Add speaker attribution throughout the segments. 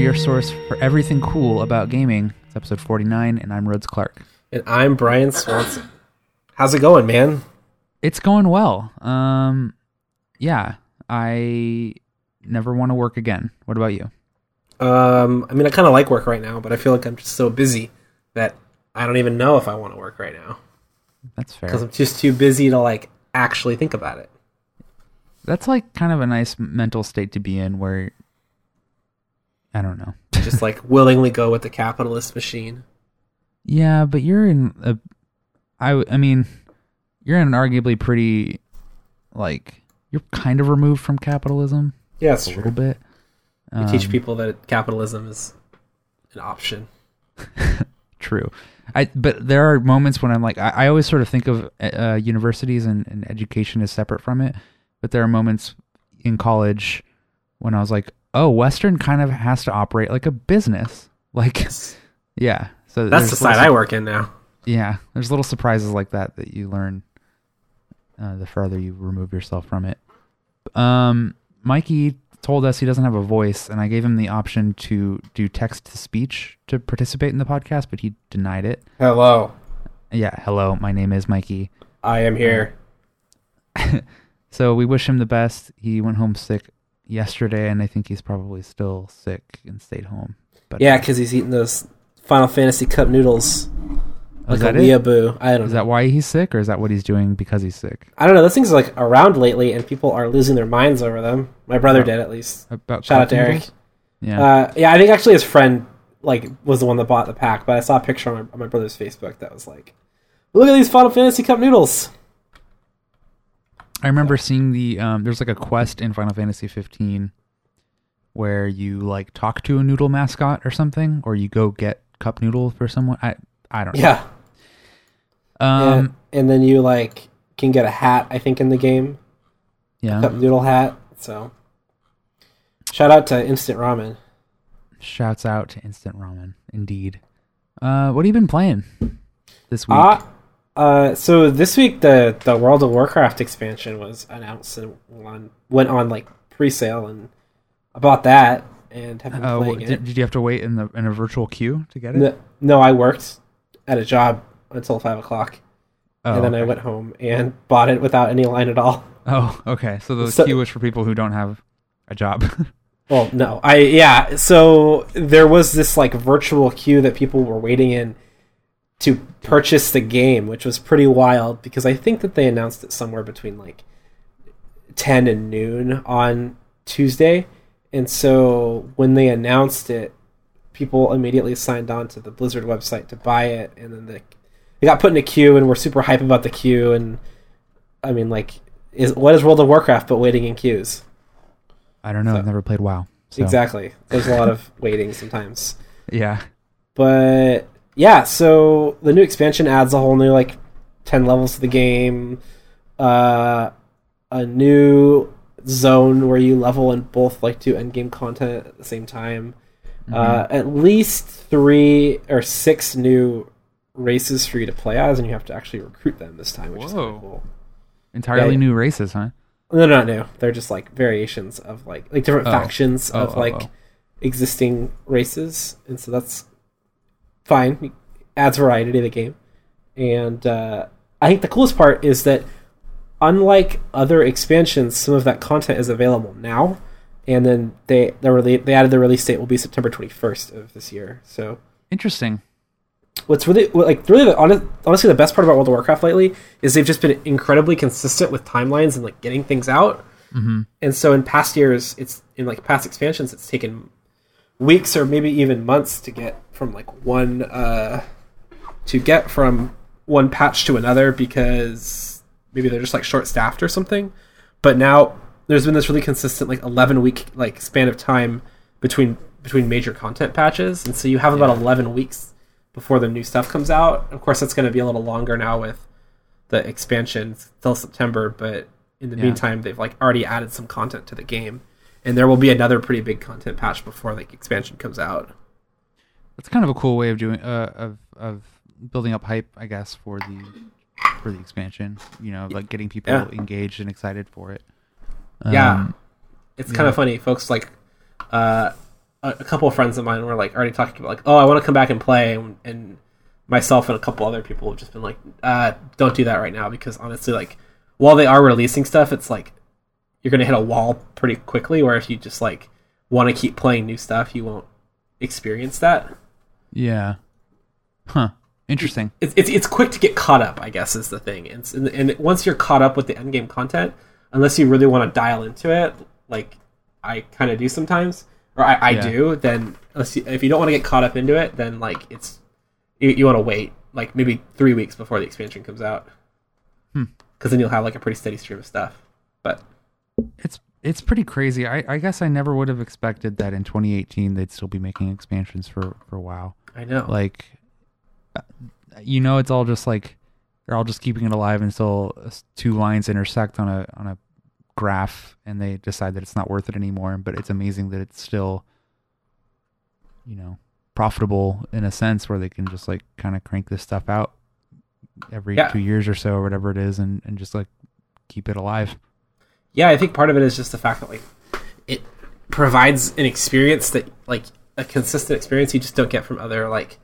Speaker 1: Your source for everything cool about gaming. It's episode 49, and I'm Rhodes Clark.
Speaker 2: And I'm Brian Swanson. How's it going, man?
Speaker 1: It's going well. Um, yeah, I never want to work again. What about you?
Speaker 2: Um, I mean, I kind of like work right now, but I feel like I'm just so busy that I don't even know if I want to work right now
Speaker 1: That's fair.
Speaker 2: because I'm just too busy to like actually think about it.
Speaker 1: That's like kind of a nice mental state to be in where I don't know.
Speaker 2: Just like willingly go with the capitalist machine.
Speaker 1: Yeah, but you're in a I I mean, you're in an arguably pretty like you're kind of removed from capitalism
Speaker 2: Yeah, it's
Speaker 1: a
Speaker 2: true.
Speaker 1: little bit.
Speaker 2: We teach
Speaker 1: Um,
Speaker 2: people that capitalism is an option.
Speaker 1: True. I but there are moments when I'm like I, I always sort of think of uh, universities and, and education as separate from it, but there are moments in college when I was like, oh, Western kind of has to operate like a business. Like, yeah. So
Speaker 2: That's the side I work in now.
Speaker 1: yeah there's little surprises like that that you learn uh, the further you remove yourself from it um mikey told us he doesn't have a voice and i gave him the option to do text to speech to participate in the podcast but he denied it
Speaker 2: Hello,
Speaker 1: yeah hello my name is mikey
Speaker 2: I am here.
Speaker 1: so we wish him the best he went home sick yesterday and i think he's probably still sick and stayed home but
Speaker 2: Yeah, because he's eating those Final Fantasy Cup noodles
Speaker 1: Oh, is
Speaker 2: like a weeaboo. I don't
Speaker 1: is
Speaker 2: know.
Speaker 1: that why he's sick or is that what he's doing because he's sick
Speaker 2: I don't know. Those things are like around lately, and people are losing their minds over them. My brother
Speaker 1: Oh.
Speaker 2: did at least.
Speaker 1: about
Speaker 2: Shout out to Eric.
Speaker 1: yeah
Speaker 2: Uh, yeah, I think actually his friend like was the one that bought the pack, but I saw a picture on my, on my brother's Facebook that was like, "Look at these Final Fantasy Cup noodles."
Speaker 1: I remember seeing the um there's like a quest in Final Fantasy 15 where you like talk to a noodle mascot or something or you go get cup noodle for someone. I I don't know.
Speaker 2: Yeah,
Speaker 1: Um
Speaker 2: and, and then you like can get a hat. I think in the game,
Speaker 1: yeah.
Speaker 2: cup noodle hat. So, shout out to Instant Ramen.
Speaker 1: Shouts out to Instant Ramen indeed. Uh what have you been playing this week?
Speaker 2: Ah, uh, so this week the the World of Warcraft expansion was announced and on, went on like pre-sale, and I bought that and have been
Speaker 1: Oh,
Speaker 2: playing
Speaker 1: did,
Speaker 2: it.
Speaker 1: did you have to wait in the in a virtual queue to get it?
Speaker 2: No, no, I worked at a job until five o'clock,
Speaker 1: oh,
Speaker 2: and then I went home and bought it without any line at all.
Speaker 1: Oh, okay. So the
Speaker 2: So-
Speaker 1: queue is for people who don't have a job.
Speaker 2: Well, no, I yeah. So there was this like virtual queue that people were waiting in to purchase the game, which was pretty wild because I think that they announced it somewhere between like ten and noon on Tuesday, and so when they announced it, people immediately signed on to the Blizzard website to buy it, and then the, they got put in a queue, and we're super hype about the queue, and I mean like. Is, what is World of Warcraft but waiting in queues?
Speaker 1: I don't know.
Speaker 2: So-
Speaker 1: I've never played WoW. so-
Speaker 2: Exactly. There's a lot of waiting sometimes.
Speaker 1: Yeah.
Speaker 2: But yeah, so the new expansion adds a whole new like 10 levels to the game, uh, a new zone where you level and both like do end game content at the same time. Uh, at least three or six new races for you to play as, and you have to actually recruit them this time, which is
Speaker 1: Whoa.
Speaker 2: kind of cool.
Speaker 1: Entirely
Speaker 2: Yeah.
Speaker 1: new races, huh?
Speaker 2: No, not new. They're just like variations of like like different
Speaker 1: Oh.
Speaker 2: factions
Speaker 1: Oh,
Speaker 2: of
Speaker 1: oh,
Speaker 2: like
Speaker 1: oh.
Speaker 2: existing races, and so that's fine. It adds variety to the game, and uh, I think the coolest part is that unlike other expansions, some of that content is available now, and then they the rele- they added the release date will be September twenty first of this year. So
Speaker 1: Interesting.
Speaker 2: what's really what, like really the, honest, honestly the best part about World of Warcraft lately is they've just been incredibly consistent with timelines and like getting things out.
Speaker 1: Mm-hmm.
Speaker 2: And so in past years, it's in like past expansions, it's taken weeks or maybe even months to get from like one uh, to get from one patch to another because maybe they're just like short staffed or something. But now there's been this really consistent like 11 week like span of time between between major content patches, and so you have about 11 weeks before the new stuff comes out. Of course, that's going to be a little longer now with the expansion till September, but in the
Speaker 1: Yeah.
Speaker 2: meantime, they've like already added some content to the game, and there will be another pretty big content patch before the expansion comes out.
Speaker 1: That's kind of a cool way of doing uh, of of building up hype, I guess, for the for the expansion. You know, like getting people
Speaker 2: Yeah.
Speaker 1: engaged and excited for it.
Speaker 2: Yeah.
Speaker 1: Um,
Speaker 2: It's kind
Speaker 1: Yeah.
Speaker 2: of funny, folks. Like, uh, a, a couple of friends of mine were like already talking about like, oh, I want to come back and play, and, and myself and a couple other people have just been like, uh, don't do that right now because honestly, like, while they are releasing stuff, it's like you're gonna hit a wall pretty quickly. Where if you just like want to keep playing new stuff, you won't experience that.
Speaker 1: Yeah. Huh. Interesting.
Speaker 2: It's it's, it's quick to get caught up, I guess, is the thing. And, and, and once you're caught up with the end game content, unless you really want to dial into it, like I kind of do sometimes, or I, I
Speaker 1: Yeah.
Speaker 2: do, then unless you, if you don't want to get caught up into it, then like it's you, you want to wait like maybe three weeks before the expansion comes out,
Speaker 1: Hmm.
Speaker 2: because then you'll have like a pretty steady stream of stuff. But
Speaker 1: It's it's pretty crazy. I, I guess I never would have expected that in 2018 they'd still be making expansions for for WoW.
Speaker 2: I know,
Speaker 1: Like, uh, you know, it's all just like they're all just keeping it alive until uh, two lines intersect on a on a graph, and they decide that it's not worth it anymore. But it's amazing that it's still, you know, profitable in a sense where they can just like kind of crank this stuff out every
Speaker 2: Yeah.
Speaker 1: two years or so or whatever it is, and and just like keep it alive.
Speaker 2: Yeah, I think part of it is just the fact that like it provides an experience that like a consistent experience you just don't get from other like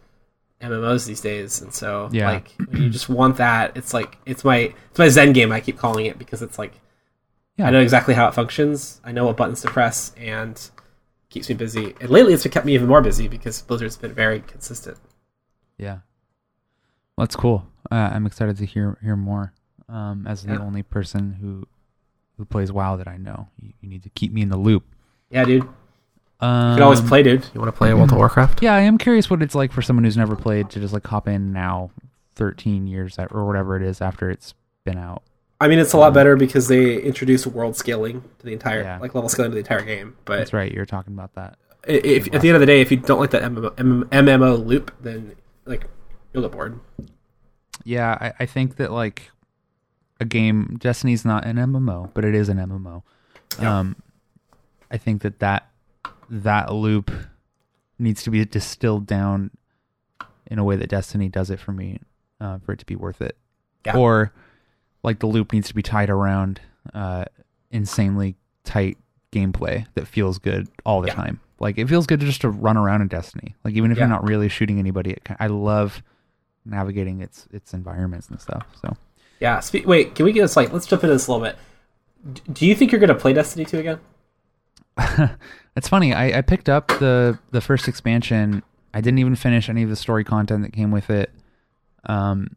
Speaker 2: MMOs these days. And so
Speaker 1: Yeah.
Speaker 2: like you just want that, it's like it's my it's my Zen game. I keep calling it because it's like
Speaker 1: Yeah.
Speaker 2: I know exactly how it functions. I know what buttons to press and keeps me busy. And lately, it's kept me even more busy because Blizzard's been very consistent.
Speaker 1: Yeah. Well, that's cool. Uh, I'm excited to hear hear more. Um, as the only person who who plays WoW that I know, you, you need to keep me in the loop.
Speaker 2: Yeah, dude. You
Speaker 1: Um,
Speaker 2: can always play, dude. You want to play World of Warcraft?
Speaker 1: Yeah, I am curious what it's like for someone who's never played to just like hop in now, 13 years at, or whatever it is after it's been out.
Speaker 2: I mean, it's a lot better because they introduce world scaling to the entire,
Speaker 1: Yeah.
Speaker 2: like level scaling to the entire game. But
Speaker 1: That's right. You're talking about that.
Speaker 2: if at the end of the day, if you don't like that MMO, MMO loop, then like you'll get bored.
Speaker 1: Yeah, I, I think that like a game, Destiny's not an MMO, but it is an MMO.
Speaker 2: Yeah.
Speaker 1: Um, I think that that that loop needs to be distilled down in a way that Destiny does it for me, uh, for it to be worth it.
Speaker 2: Yeah.
Speaker 1: Or like the loop needs to be tied around uh, insanely tight gameplay that feels good all the
Speaker 2: Yeah.
Speaker 1: time. Like it feels good just to run around in Destiny. Like even if
Speaker 2: Yeah.
Speaker 1: you're not really shooting anybody, it, I love navigating its its environments and stuff. So
Speaker 2: Yeah. Spe- wait, can we get this like? Let's jump into this a little bit. D- do you think you're going to play Destiny 2 again?
Speaker 1: it's funny. I, I picked up the the first expansion. I didn't even finish any of the story content that came with it. Um,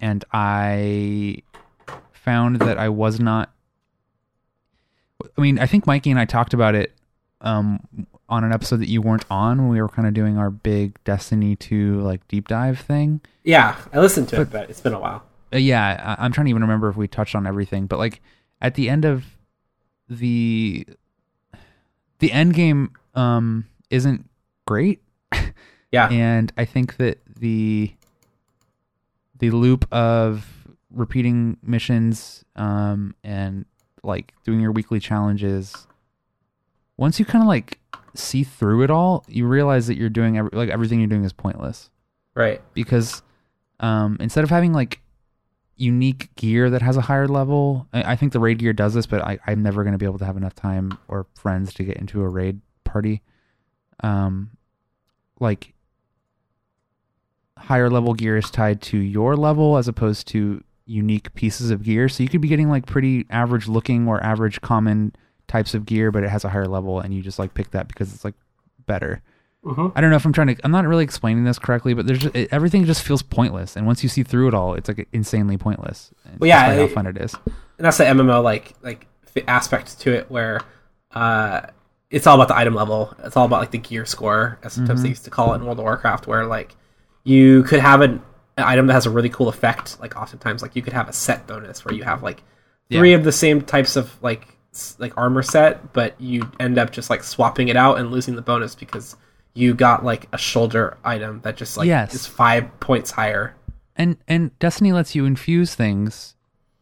Speaker 1: and I found that I was not. I mean, I think Mikey and I talked about it um, on an episode that you weren't on when we were kind of doing our big Destiny 2 like deep dive thing.
Speaker 2: Yeah, I listened to it, but it's been a while.
Speaker 1: Uh, yeah, I, I'm trying to even remember if we touched on everything, but like at the end of the the end game um isn't great,
Speaker 2: Yeah.
Speaker 1: and I think that the the loop of repeating missions um and like doing your weekly challenges once you kind of like see through it all you realize that you're doing every, like everything you're doing is pointless
Speaker 2: Right.
Speaker 1: because um, instead of having like unique gear that has a higher level, I, think the raid gear does this, but I, I'm never going to be able to have enough time or friends to get into a raid party. Um, like higher level gear is tied to your level as opposed to unique pieces of gear. So you could be getting like pretty average looking or average common types of gear, but it has a higher level, and you just like pick that because it's like better.
Speaker 2: Hmm
Speaker 1: I don't know if I'm trying to. I'm not really explaining this correctly, but there's just, it, everything just feels pointless. And once you see through it all, it's like insanely pointless.
Speaker 2: Well, yeah,
Speaker 1: how fun it is.
Speaker 2: and that's the MMO like like aspect to it where uh, it's all about the item level. It's all about like the gear score, as sometimes they used to call it in World of Warcraft, where like you could have an, an item that has a really cool effect. Like oftentimes, like you could have a set bonus where you have like three
Speaker 1: Yeah.
Speaker 2: of the same types of like like armor set, but you end up just like swapping it out and losing the bonus because you got like a shoulder item that just like
Speaker 1: Yes.
Speaker 2: is five points higher.
Speaker 1: And and Destiny lets you infuse things,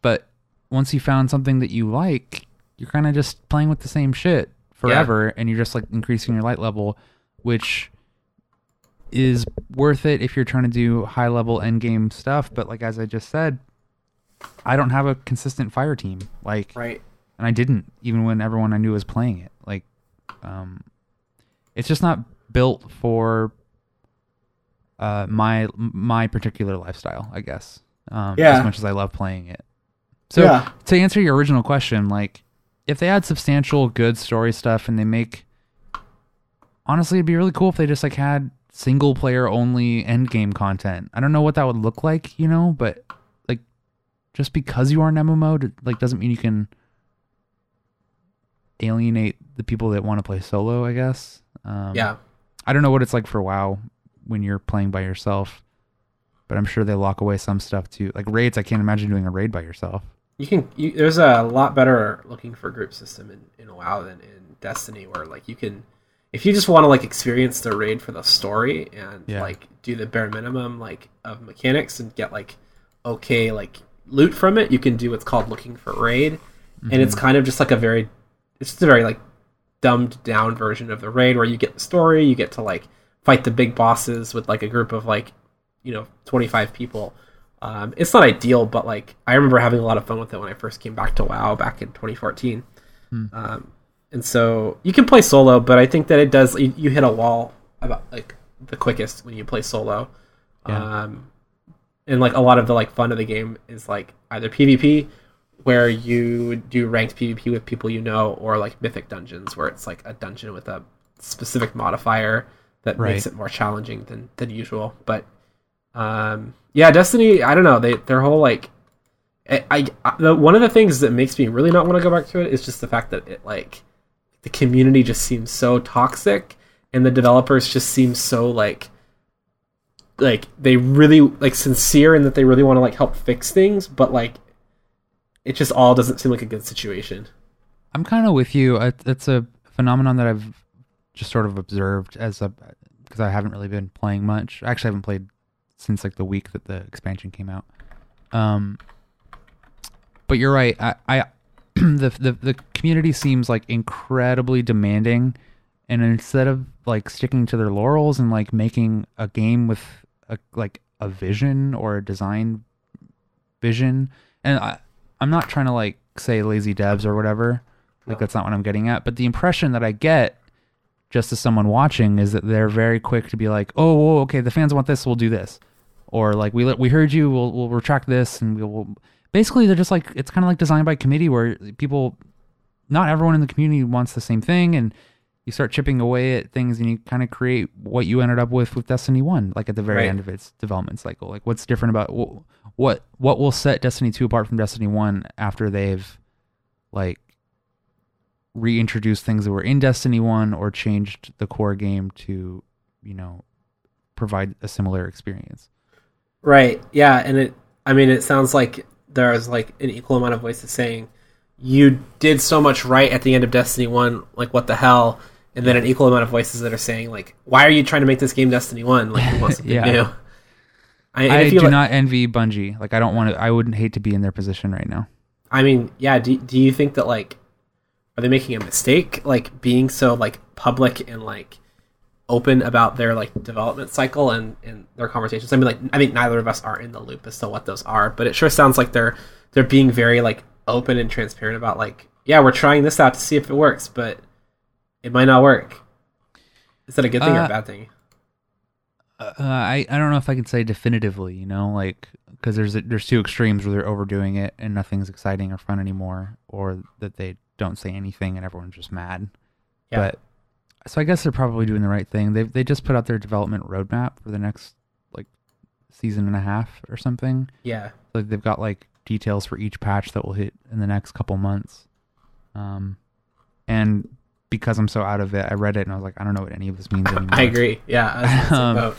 Speaker 1: but once you found something that you like, you're kind of just playing with the same shit forever, and you're just like increasing your light level, which is worth it if you're trying to do high level end game stuff. But like as I just said, I don't have a consistent fire team. Like
Speaker 2: Right.
Speaker 1: and I didn't even when everyone I knew was playing it. Like, um, it's just not built for uh, my my particular lifestyle, I guess. Um,
Speaker 2: Yeah.
Speaker 1: As much as I love playing it. So
Speaker 2: Yeah.
Speaker 1: to answer your original question, like if they add substantial good story stuff and they make honestly it'd be really cool if they just like had single player only end game content. I don't know what that would look like, you know, but like just because you are an MMO like doesn't mean you can alienate the people that want to play solo, I guess. Um,
Speaker 2: yeah.
Speaker 1: I don't know what it's like for WoW when you're playing by yourself, but I'm sure they lock away some stuff too. Like raids, I can't imagine doing a raid by yourself.
Speaker 2: You can. You, there's a lot better looking for group system in in WoW than in Destiny, where like you can, if you just want to like experience the raid for the story and
Speaker 1: Yeah.
Speaker 2: like do the bare minimum like of mechanics and get like okay like loot from it, you can do what's called looking for raid, and it's mm-hmm. kind of just like a very, it's just a very like dumbed down version of the raid where you get the story, you get to like fight the big bosses with like a group of like you know 25 people. Um, it's not ideal but like i remember having a lot of fun with it when i first came back to wow back in 2014 um, and so you can play solo but i think that it does you, you hit a wall about like the quickest when you play solo.
Speaker 1: Yeah.
Speaker 2: um, and like a lot of the like fun of the game is like either pvp where you do ranked pvp with people you know or like mythic dungeons where it's like a dungeon with a specific modifier that makes it more challenging than than usual. But um yeah destiny i don't know. They their whole like I, I, the, one of the things that makes me really not want to go back to it is just the fact that it like the community just seems so toxic and the developers just seem so like like they really like sincere and that they really want to like help fix things but like it just all doesn't seem like a good situation
Speaker 1: I'm kind of with you. It's a phenomenon that I've just sort of observed as a because I haven't really been playing much. Actually, I haven't played since like the week that the expansion came out. Um, but you're right. I, I the, the the community seems like incredibly demanding, and instead of like sticking to their laurels and like making a game with a like a vision or a design vision, and I I'm not trying to like say lazy devs or whatever. Like that's not what I'm getting at. But the impression that I get just as someone watching is that they're very quick to be like, "Oh, whoa, okay, the fans want this, we'll do this," or like, "We we heard you, we'll we'll retract this," and we'll. we'll basically, they're just like it's kind of like designed by committee where people, not everyone in the community wants the same thing, and you start chipping away at things, and you kind of create what you ended up with with Destiny One, like at the very
Speaker 2: Right.
Speaker 1: end of its development cycle. Like, what's different about wh- what what will set Destiny Two apart from Destiny One after they've like reintroduced things that were in Destiny 1 or changed the core game to, you know, provide a similar experience.
Speaker 2: Right. Yeah, and it I mean it sounds like there's like an equal amount of voices saying you did so much right at the end of Destiny 1, like what the hell? And then an equal amount of voices that are saying like why are you trying to make this game Destiny 1? Like you want something
Speaker 1: Yeah.
Speaker 2: new. I,
Speaker 1: I do
Speaker 2: like-
Speaker 1: not envy Bungie. Like I don't want to I wouldn't hate to be in their position right now.
Speaker 2: I mean, yeah, do, do you think that like are they making a mistake like being so like public and like open about their like development cycle and and their conversations? I mean like I think neither of us are in the loop as to what those are, but it sure sounds like they're they're being very like open and transparent about like yeah, we're trying this out to see if it works, but it might not work. Is that a good thing or
Speaker 1: Uh,
Speaker 2: a bad thing?
Speaker 1: Uh, I I don't know if I can say definitively, you know, like because there's there's two extremes where they're overdoing it and nothing's exciting or fun anymore, or that they don't say anything and everyone's just mad.
Speaker 2: Yeah.
Speaker 1: But so I guess they're probably doing the right thing. They they just put out their development roadmap for the next like season and a half or something.
Speaker 2: Yeah.
Speaker 1: Like they've got like details for each patch that will hit in the next couple months. Um, and because I'm so out of it, I read it and I was like, I don't know what any of this means anymore.
Speaker 2: I agree. Yeah. I was in the same
Speaker 1: Um.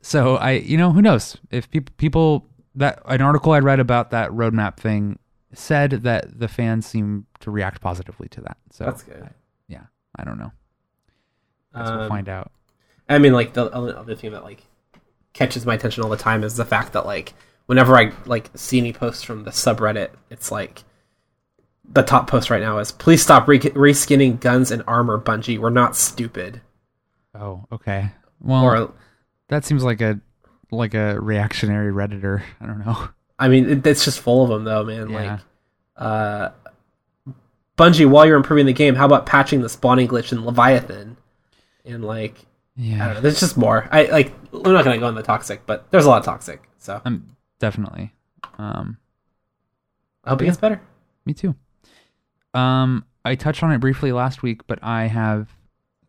Speaker 1: So I, you know, who knows if people people that an article I read about that roadmap thing said that the fans seem to react positively to that. So
Speaker 2: That's good.
Speaker 1: I- yeah, I don't know. Guess we'll
Speaker 2: Um,
Speaker 1: find out.
Speaker 2: I mean, like the other thing that like catches my attention all the time is the fact that like whenever I like see any posts from the subreddit, it's like the top post right now is please stop re- reskinning guns and armor, Bungie. We're not stupid.
Speaker 1: Oh, okay. Well,
Speaker 2: or
Speaker 1: that seems like a like a reactionary redditor. I don't know.
Speaker 2: I mean, it, it's just full of them though, man.
Speaker 1: Yeah.
Speaker 2: Like, uh, Bungie, while you're improving the game, how about patching the spawning glitch in Leviathan? and like yeah I
Speaker 1: Yeah.
Speaker 2: don't know. There's just more. I like. I'm not gonna go on the toxic, but there's a lot of toxic. So
Speaker 1: Um, definitely. Um,
Speaker 2: I hope it gets better.
Speaker 1: Me too. Um, I touched on it briefly last week, but I have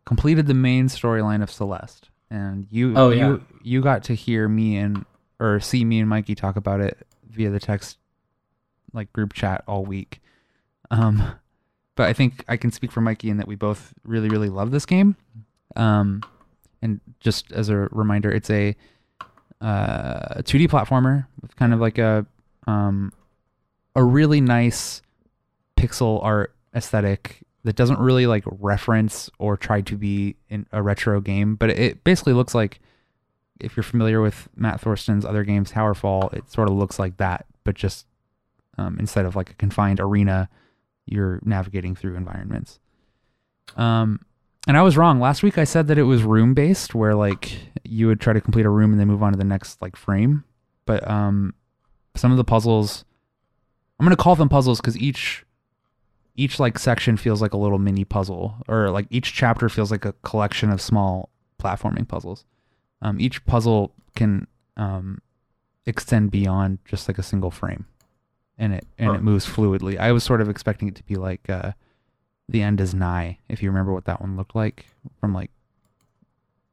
Speaker 1: completed the main storyline of Celeste, and you,
Speaker 2: Oh, yeah.
Speaker 1: you, you got to hear me and or see me and Mikey talk about it via the text, like group chat all week. Um, but I think I can speak for Mikey in that we both really, really love this game. Um, and just as a reminder, it's a uh, 2D platformer with kind of like a um, a really nice pixel art aesthetic that doesn't really like reference or try to be in a retro game, but it basically looks like if you're familiar with Matt Thorson's other games, Towerfall, it sort of looks like that, but just um, instead of like a confined arena, you're navigating through environments. Um, and I was wrong. Last week I said that it was room based, where like you would try to complete a room and then move on to the next like frame. But um, some of the puzzles, I'm gonna call them puzzles because each each like section feels like a little mini puzzle, or like each chapter feels like a collection of small platforming puzzles. Um, each puzzle can um, extend beyond just like a single frame, and it and it moves fluidly. I was sort of expecting it to be like uh, the end is nigh, if you remember what that one looked like from like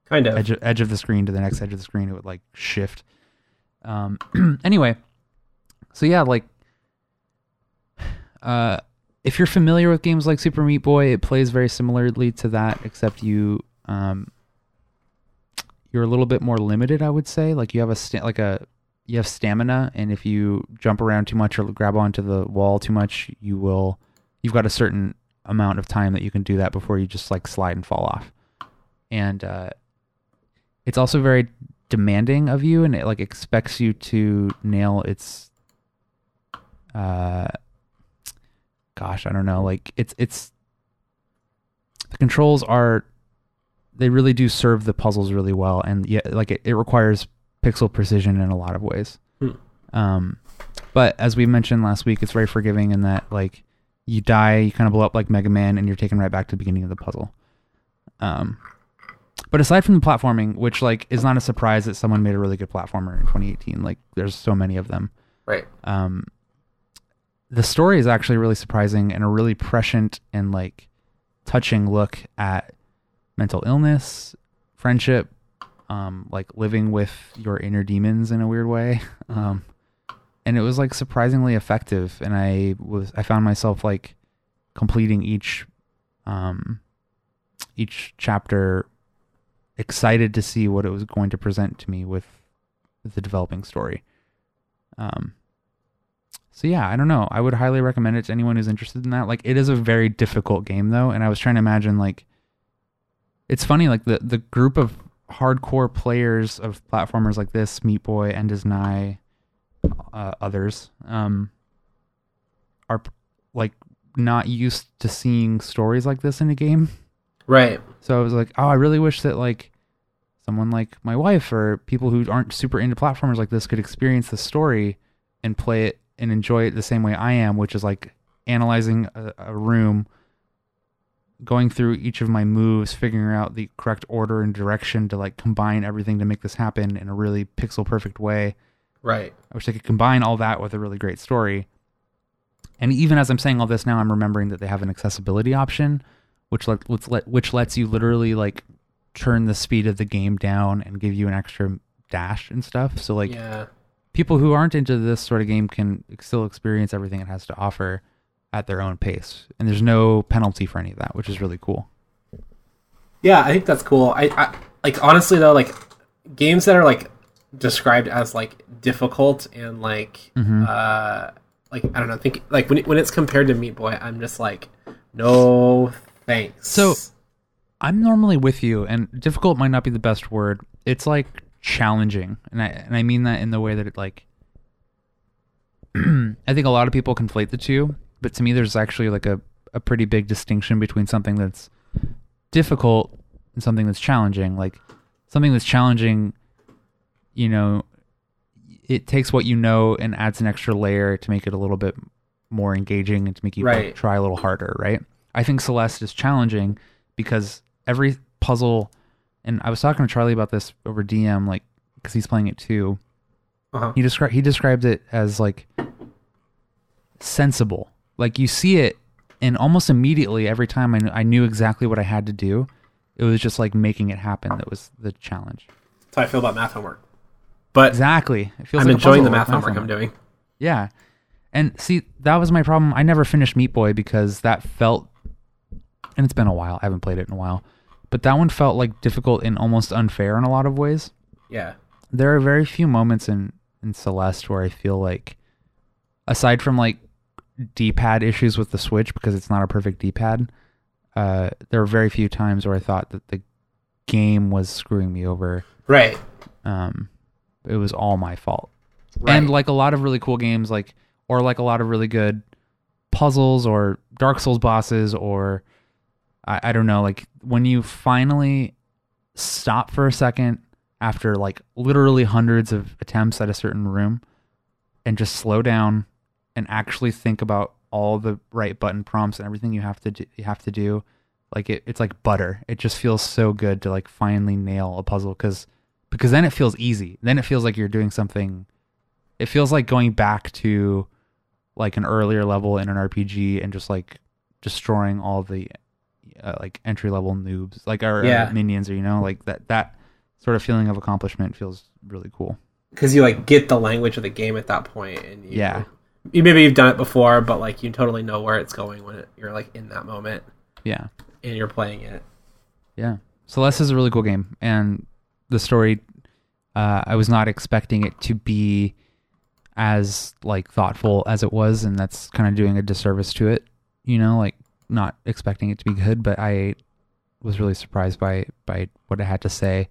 Speaker 2: Kind of.
Speaker 1: edge edge of the screen to the next edge of the screen. It would like shift. Um. anyway, so yeah, like, uh, if you're familiar with games like Super Meat Boy, it plays very similarly to that, except you um. You're a little bit more limited, I would say. Like you have a sta- like a you have stamina, and if you jump around too much or grab onto the wall too much, you will. You've got a certain amount of time that you can do that before you just like slide and fall off. And uh, it's also very demanding of you and it like expects you to nail its uh gosh i don't know like it's it's the controls are they really do serve the puzzles really well and yeah like it, it requires pixel precision in a lot of ways
Speaker 2: Hmm.
Speaker 1: um but as we mentioned last week it's very forgiving in that like you die you kind of blow up like mega man and you're taken right back to the beginning of the puzzle um but aside from the platforming, which like is not a surprise that someone made a really good platformer in 2018, like there's so many of them.
Speaker 2: Right.
Speaker 1: Um, the story is actually really surprising and a really prescient and like touching look at mental illness, friendship, um, like living with your inner demons in a weird way. Um, and it was like surprisingly effective. And I was I found myself like completing each um, each chapter excited to see what it was going to present to me with the developing story. Um, so yeah, I don't know. I would highly recommend it to anyone who's interested in that. Like, it is a very difficult game though, and I was trying to imagine like, it's funny like the the group of hardcore players of platformers like this, Meat Boy, and is Nigh, uh, others, um, are like not used to seeing stories like this in a game.
Speaker 2: Right.
Speaker 1: So I was like, oh, I really wish that like someone like my wife or people who aren't super into platformers like this could experience the story and play it and enjoy it the same way I am, which is like analyzing a, a room, going through each of my moves, figuring out the correct order and direction to like combine everything to make this happen in a really pixel perfect way.
Speaker 2: Right.
Speaker 1: I wish they could combine all that with a really great story. And even as I'm saying all this now, I'm remembering that they have an accessibility option, which let, which, let, which lets you literally like turn the speed of the game down and give you an extra dash and stuff. So like
Speaker 2: yeah.
Speaker 1: People who aren't into this sort of game can still experience everything it has to offer at their own pace, and there's no penalty for any of that, which is really cool.
Speaker 2: Yeah, I think that's cool. I, I like honestly though, like games that are like described as like difficult and like
Speaker 1: Mhm.
Speaker 2: uh like I don't know, think like when when it's compared to Meat Boy, I'm just like no thanks.
Speaker 1: So- I'm normally with you, and difficult might not be the best word. It's like challenging, and I and I mean that in the way that it like. I think a lot of people conflate the two, but to me, there's actually like a a pretty big distinction between something that's difficult and something that's challenging. Like something that's challenging, you know, it takes what you know and adds an extra layer to make it a little bit more engaging and to make you
Speaker 2: Right.
Speaker 1: try a little harder, right? I think Celeste is challenging because every puzzle and I was talking to Charlie about this over DM, like because he's playing it too.
Speaker 2: Uh-huh.
Speaker 1: He described he described it as like sensible. Like you see it, and almost immediately, every time I knew, I knew exactly what I had to do. It was just like making it happen that was the challenge.
Speaker 2: That's how I feel about math homework. But
Speaker 1: Exactly. It feels
Speaker 2: I'm
Speaker 1: like
Speaker 2: enjoying the
Speaker 1: puzzle,
Speaker 2: math
Speaker 1: like
Speaker 2: homework I'm doing.
Speaker 1: Yeah. And see, that was my problem. I never finished Meat Boy because that felt, and it's been a while. I haven't played it in a while, but that one felt like difficult and almost unfair in a lot of ways.
Speaker 2: Yeah.
Speaker 1: There are very few moments in in Celeste where I feel like, aside from like D-pad issues with the Switch because it's not a perfect D-pad, uh, there are very few times where I thought that the game was screwing me over.
Speaker 2: Right.
Speaker 1: Um, it was all my fault.
Speaker 2: Right.
Speaker 1: And like a lot of really cool games, like or like a lot of really good puzzles or Dark Souls bosses, or I, I don't know, like when you finally stop for a second after like literally hundreds of attempts at a certain room and just slow down and actually think about all the right button prompts and everything you have to do, you have to do like it, it's like butter. It just feels so good to like finally nail a puzzle because because then it feels easy. Then it feels like you're doing something. It feels like going back to like an earlier level in an rpg and just like destroying all the uh, like entry level noobs like our
Speaker 2: Yeah.
Speaker 1: minions or you know like that that sort of feeling of accomplishment feels really cool
Speaker 2: because you like get the language of the game at that point, and you,
Speaker 1: Yeah.
Speaker 2: you maybe you've done it before, but like you totally know where it's going when it, you're like in that moment
Speaker 1: yeah
Speaker 2: and you're playing it.
Speaker 1: Yeah. Celeste is a really cool game, and the story, uh, I was not expecting it to be as like thoughtful as it was, and that's kind of doing a disservice to it. You know, like not expecting it to be good, but I was really surprised by by what it had to say.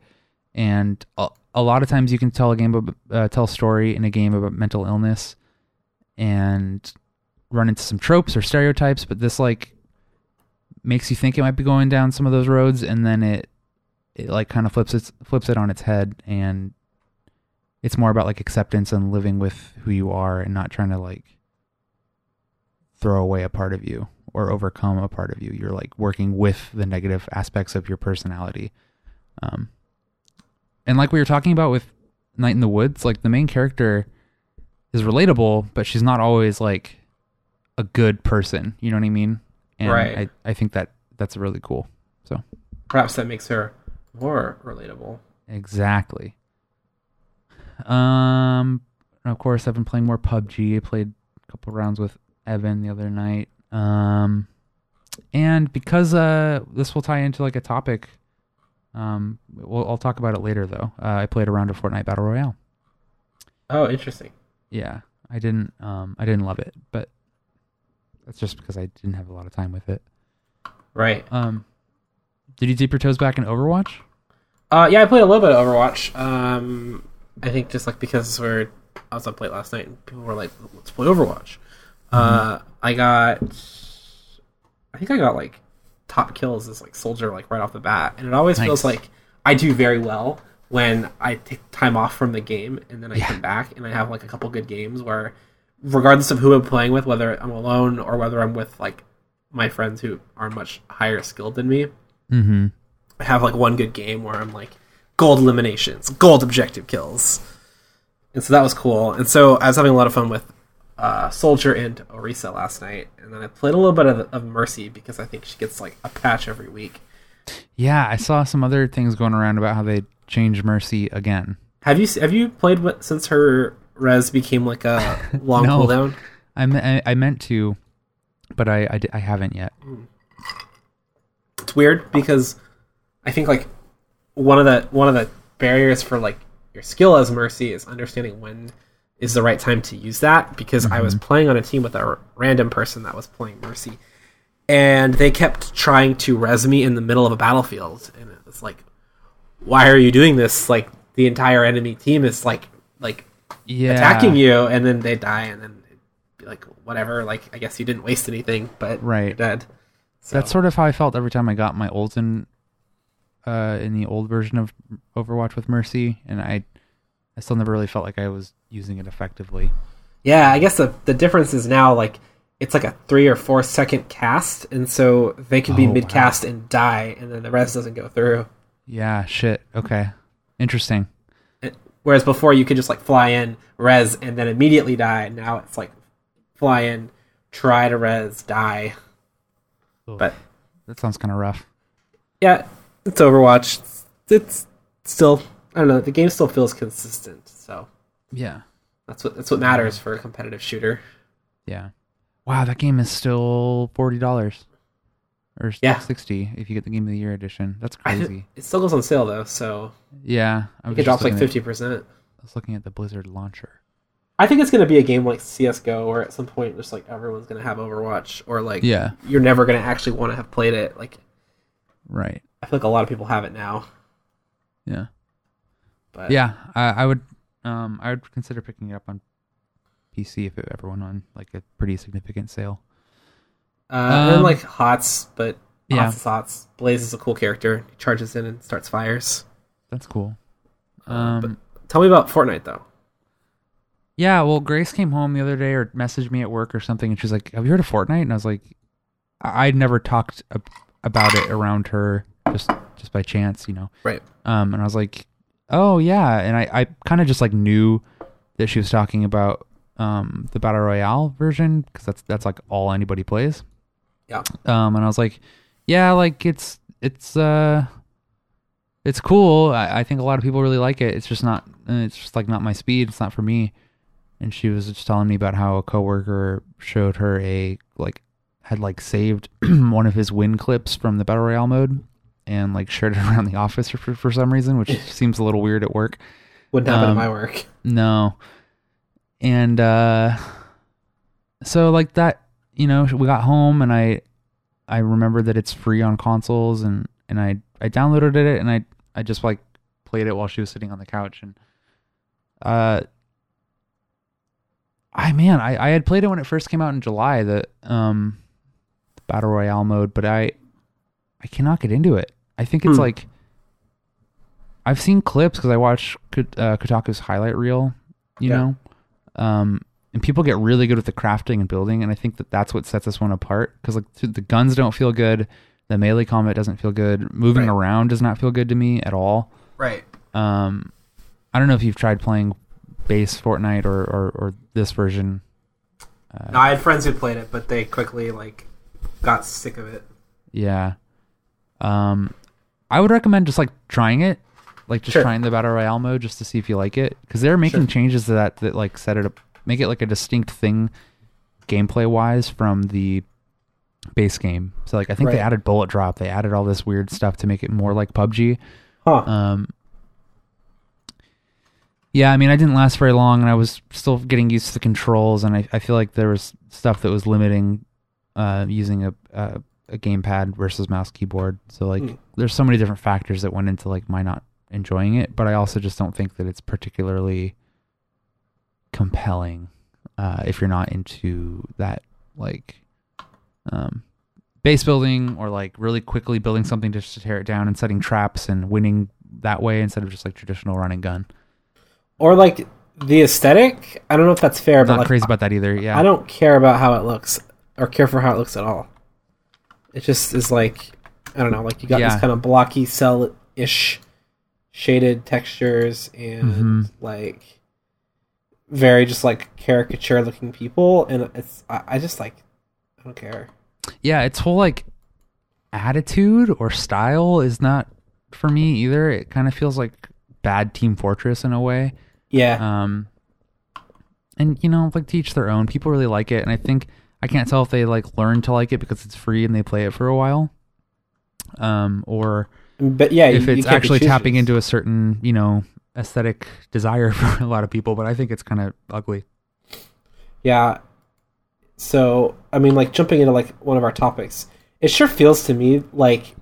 Speaker 1: And a, a lot of times, you can tell a game about, uh, tell a story in a game about mental illness, and run into some tropes or stereotypes. But this like makes you think it might be going down some of those roads and then it it like kind of flips it flips it on its head and it's more about like acceptance and living with who you are and not trying to like throw away a part of you or overcome a part of you you're like working with the negative aspects of your personality um and like we were talking about with night in the woods like the main character is relatable but she's not always like a good person you know what i mean and
Speaker 2: Right.
Speaker 1: I, I think that that's really cool so
Speaker 2: Perhaps that makes her more relatable.
Speaker 1: Exactly. Um, of course, I've been playing more PUBG. I played a couple rounds with Evan the other night. Um, and because uh, this will tie into like a topic, um, we'll, I'll talk about it later though. Uh, I played around a round of Fortnite Battle Royale.
Speaker 2: Oh, interesting.
Speaker 1: Yeah, I didn't. Um, I didn't love it, but that's just because I didn't have a lot of time with it.
Speaker 2: Right.
Speaker 1: Um, did you dip your toes back in Overwatch?
Speaker 2: Uh, yeah, I played a little bit of Overwatch. Um, I think just like because we're I was up late last night and people were like, "Let's play Overwatch." Uh, I got, I think I got like top kills as like soldier like right off the bat, and it always feels like I do very well when I take time off from the game and then I
Speaker 1: Yeah.
Speaker 2: come back and I have like a couple good games where, regardless of who I'm playing with, whether I'm alone or whether I'm with like my friends who are much higher skilled than me,
Speaker 1: Mm-hmm.
Speaker 2: I have like one good game where I'm like gold eliminations, gold objective kills, and so that was cool. And so I was having a lot of fun with uh, Soldier and Orisa last night, and then I played a little bit of, of Mercy because I think she gets like a patch every week.
Speaker 1: Yeah, I saw some other things going around about how they changed Mercy again.
Speaker 2: Have you have you played what since her res became like a long
Speaker 1: No.
Speaker 2: cooldown?
Speaker 1: I, I, I meant to, but I, I, I haven't yet.
Speaker 2: It's weird because I think like one of the one of the barriers for like your skill as Mercy is understanding when is the right time to use that because I was playing on a team with a random person that was playing Mercy. And they kept trying to res me in the middle of a battlefield. And it was like why are you doing this? Like the entire enemy team is like like
Speaker 1: Yeah,
Speaker 2: attacking you and then they die and then it'd be like whatever like I guess you didn't waste anything but
Speaker 1: Right.
Speaker 2: you're dead. So,
Speaker 1: That's sort of how I felt every time I got my ults in, uh, in the old version of Overwatch with Mercy, and I, I still never really felt like I was using it effectively.
Speaker 2: Yeah, I guess the the difference is now like it's like a three or four second cast, and so they can be
Speaker 1: Oh,
Speaker 2: mid cast and die, and then the rest doesn't go through.
Speaker 1: Yeah, shit. Okay. Interesting.
Speaker 2: Whereas before you could just like fly in, res, and then immediately die. Now it's like fly in, try to res, die. But
Speaker 1: That sounds kind of rough.
Speaker 2: yeah, it's Overwatch. It's still I don't know. The game still feels consistent, so
Speaker 1: Yeah.
Speaker 2: that's what that's what matters for a competitive shooter.
Speaker 1: Yeah. Wow, that game is still forty dollars, or
Speaker 2: Yeah.
Speaker 1: sixty if you get the Game of the Year edition. That's crazy.
Speaker 2: it still goes on sale though, so
Speaker 1: yeah, I
Speaker 2: it drops like fifty percent.
Speaker 1: I was looking at the Blizzard launcher.
Speaker 2: I think it's gonna be a game like CS:GO, where at some point just like everyone's gonna have Overwatch, or like
Speaker 1: Yeah.
Speaker 2: you're never gonna actually want to have played it. Like
Speaker 1: Right.
Speaker 2: I feel like a lot of people have it now,
Speaker 1: Yeah.
Speaker 2: But
Speaker 1: Yeah. I, I would. Um. I would consider picking it up on PC if it ever went on like a pretty significant sale.
Speaker 2: Uh, and then
Speaker 1: Um,
Speaker 2: like Hots, but
Speaker 1: yeah.
Speaker 2: Hots is Hots. Blaze is a cool character. He charges in and starts fires.
Speaker 1: That's cool.
Speaker 2: Uh,
Speaker 1: Um.
Speaker 2: but tell me about Fortnite though.
Speaker 1: Yeah, well, Grace came home the other day or messaged me at work or something, and she's like, "Have you heard of Fortnite?" And I was like, I- "I'd never talked ab- about it around her, just just by chance, you know."
Speaker 2: Right.
Speaker 1: Um, and I was like, "Oh yeah," and I I kind of just like knew that she was talking about um the battle royale version because that's that's like all anybody plays.
Speaker 2: Yeah.
Speaker 1: Um, and I was like, "Yeah, like it's it's uh." It's cool. I, I think a lot of people really like it. It's just not. uh, It's just like not my speed. It's not for me and she was just telling me about how a coworker showed her a like had like saved one of his win clips from the battle royale mode and like shared it around the office for, for some reason which seems a little weird at work
Speaker 2: Wouldn't happen
Speaker 1: Um,
Speaker 2: at my work.
Speaker 1: no and uh so like that you know we got home and i i remembered that it's free on consoles and and i i downloaded it and i i just like played it while she was sitting on the couch and uh I man, I, I had played it when it first came out in July, the um the battle royale mode, but I I cannot get into it. I think it's
Speaker 2: Hmm.
Speaker 1: like I've seen clips because I watch uh, Kotaku's highlight reel, you
Speaker 2: Yeah.
Speaker 1: know, um, and people get really good with the crafting and building, and I think that that's what sets this one apart because like the guns don't feel good, the melee combat doesn't feel good, moving
Speaker 2: Right.
Speaker 1: around does not feel good to me at all.
Speaker 2: Right.
Speaker 1: Um, I don't know if you've tried playing base Fortnite or or, or this version. Uh,
Speaker 2: No, I had friends who played it, but they quickly like got sick of it.
Speaker 1: Yeah. Um, I would recommend just like trying it, like just
Speaker 2: Sure.
Speaker 1: trying the battle royale mode just to see if you like it, because they're making
Speaker 2: Sure.
Speaker 1: changes to that that like set it up, make it like a distinct thing, gameplay wise from the base game. So like I think they
Speaker 2: Right.
Speaker 1: added bullet drop, they added all this weird stuff to make it more like PUBG.
Speaker 2: Huh.
Speaker 1: Um, yeah, I mean, I didn't last very long, and I was still getting used to the controls, and I, I feel like there was stuff that was limiting uh, using a, a a gamepad versus mouse keyboard. So like,
Speaker 2: Hmm.
Speaker 1: there's so many different factors that went into like my not enjoying it, but I also just don't think that it's particularly compelling uh, if you're not into that like um, base building or like really quickly building something just to tear it down and setting traps and winning that way instead of just like traditional run and gun.
Speaker 2: Or like the aesthetic. I don't know if that's fair, but
Speaker 1: Not
Speaker 2: like
Speaker 1: crazy about that either. Yeah.
Speaker 2: I don't care about how it looks or care for how it looks at all. It just is like I don't know, like you got
Speaker 1: Yeah.
Speaker 2: this kind of blocky cel ish shaded textures and
Speaker 1: Mhm.
Speaker 2: like very just like caricature looking people and it's I, I just like I don't care.
Speaker 1: yeah, its whole like attitude or style is not for me either. It kind of feels like bad Team Fortress in a way.
Speaker 2: Yeah.
Speaker 1: Um, and you know, like to each their own. People really like it, and I think I can't tell if they like learn to like it because it's free and they play it for a while, um, or
Speaker 2: but yeah,
Speaker 1: if
Speaker 2: you-
Speaker 1: it's actually tapping into a certain you know aesthetic desire for a lot of people. But I think it's kind of ugly.
Speaker 2: Yeah. So, I mean, like jumping into like one of our topics, it sure feels to me like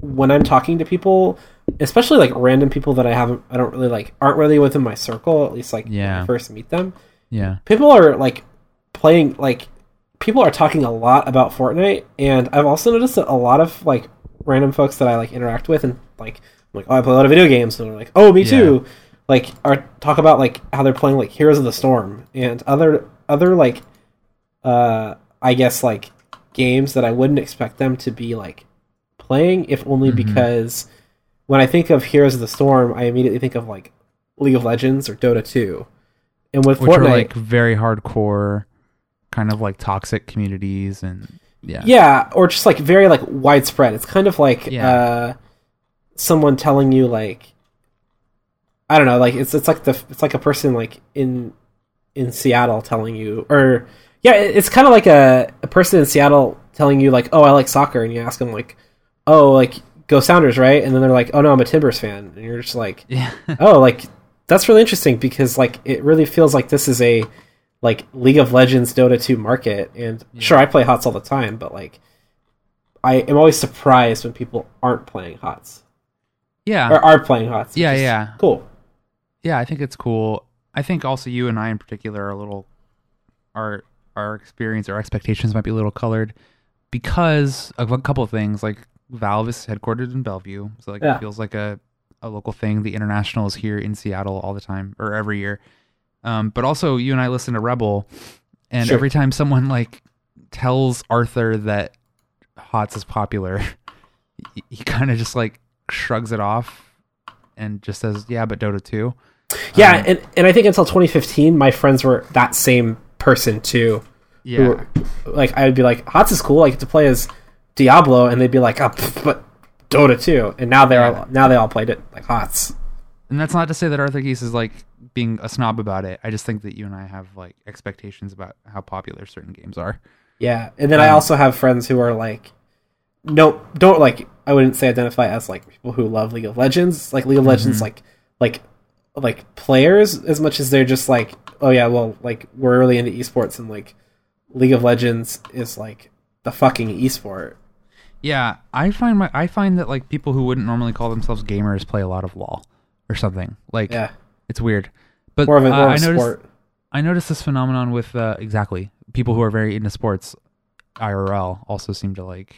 Speaker 2: when I'm talking to people, especially like random people that I haven't, I don't really like, aren't really within my circle, at least like when
Speaker 1: Yeah.
Speaker 2: I first meet them.
Speaker 1: Yeah,
Speaker 2: People are like playing, like, people are talking a lot about Fortnite, and I've also noticed that a lot of like random folks that I like interact with and like, I'm like, oh, I play a lot of video games, and they're like, oh, me
Speaker 1: Yeah.
Speaker 2: too. Like, are talk about like how they're playing like Heroes of the Storm and other other like uh I guess like games that I wouldn't expect them to be like playing if only
Speaker 1: Mhm.
Speaker 2: because when I think of Heroes of the Storm, I immediately think of like League of Legends or Dota 2. And with
Speaker 1: which
Speaker 2: Fortnite,
Speaker 1: are like very hardcore, kind of like toxic communities, and yeah,
Speaker 2: yeah, or just like very like widespread. It's kind of like
Speaker 1: Yeah.
Speaker 2: uh, someone telling you like I don't know, like it's it's like the it's like a person like in in Seattle telling you or yeah, it's kind of like a, a person in Seattle telling you like, "Oh, I like soccer." And you ask them like, "Oh, like go Sounders, right?" And then they're like, "Oh no, I'm a Timbers fan." And you're just like,
Speaker 1: yeah,
Speaker 2: oh like that's really interesting because like it really feels like this is a like league of legends dota 2 market and sure i play hots all the time but like i am always surprised when people aren't playing hots
Speaker 1: yeah.
Speaker 2: or are playing hots
Speaker 1: Yeah, yeah.
Speaker 2: cool
Speaker 1: Yeah, I think it's cool. I think also you and I in particular are a little our our experience our expectations might be a little colored because of a couple of things. Like Valve is headquartered in Bellevue, so like
Speaker 2: Yeah.
Speaker 1: it feels like a a local thing. The international is here in Seattle all the time or every year. Um, but also you and I listen to Rebel, and
Speaker 2: Sure.
Speaker 1: every time someone like tells Arthur that Hots is popular, he, he kind of just like shrugs it off and just says, "Yeah, but Dota too."
Speaker 2: yeah
Speaker 1: Um,
Speaker 2: and, and i think until 2015 my friends were that same person too
Speaker 1: Yeah.
Speaker 2: were- like i would be like hots is cool i get to play as diablo and they'd be like oh, pff, but dota 2 and now they're
Speaker 1: Yeah.
Speaker 2: all, now they all played it like hots
Speaker 1: And that's not to say that Arthur Gies is like being a snob about it. I just think that you and I have like expectations about how popular certain games are.
Speaker 2: Yeah, and then I
Speaker 1: Um,
Speaker 2: also have friends who are like, no, don't like. I wouldn't say identify as like people who love League of Legends. Like League of Legends, like like like players as much as they're just like, oh yeah, well, like we're really into esports and like League of Legends is like the fucking esport.
Speaker 1: Yeah, I find my I find that like people who wouldn't normally call themselves gamers play a lot of LoL or something. Like
Speaker 2: Yeah,
Speaker 1: it's weird. But
Speaker 2: more of a,
Speaker 1: uh,
Speaker 2: more
Speaker 1: I
Speaker 2: of a
Speaker 1: noticed
Speaker 2: sport.
Speaker 1: I noticed this phenomenon with uh, exactly people who are very into sports IRL also seem to like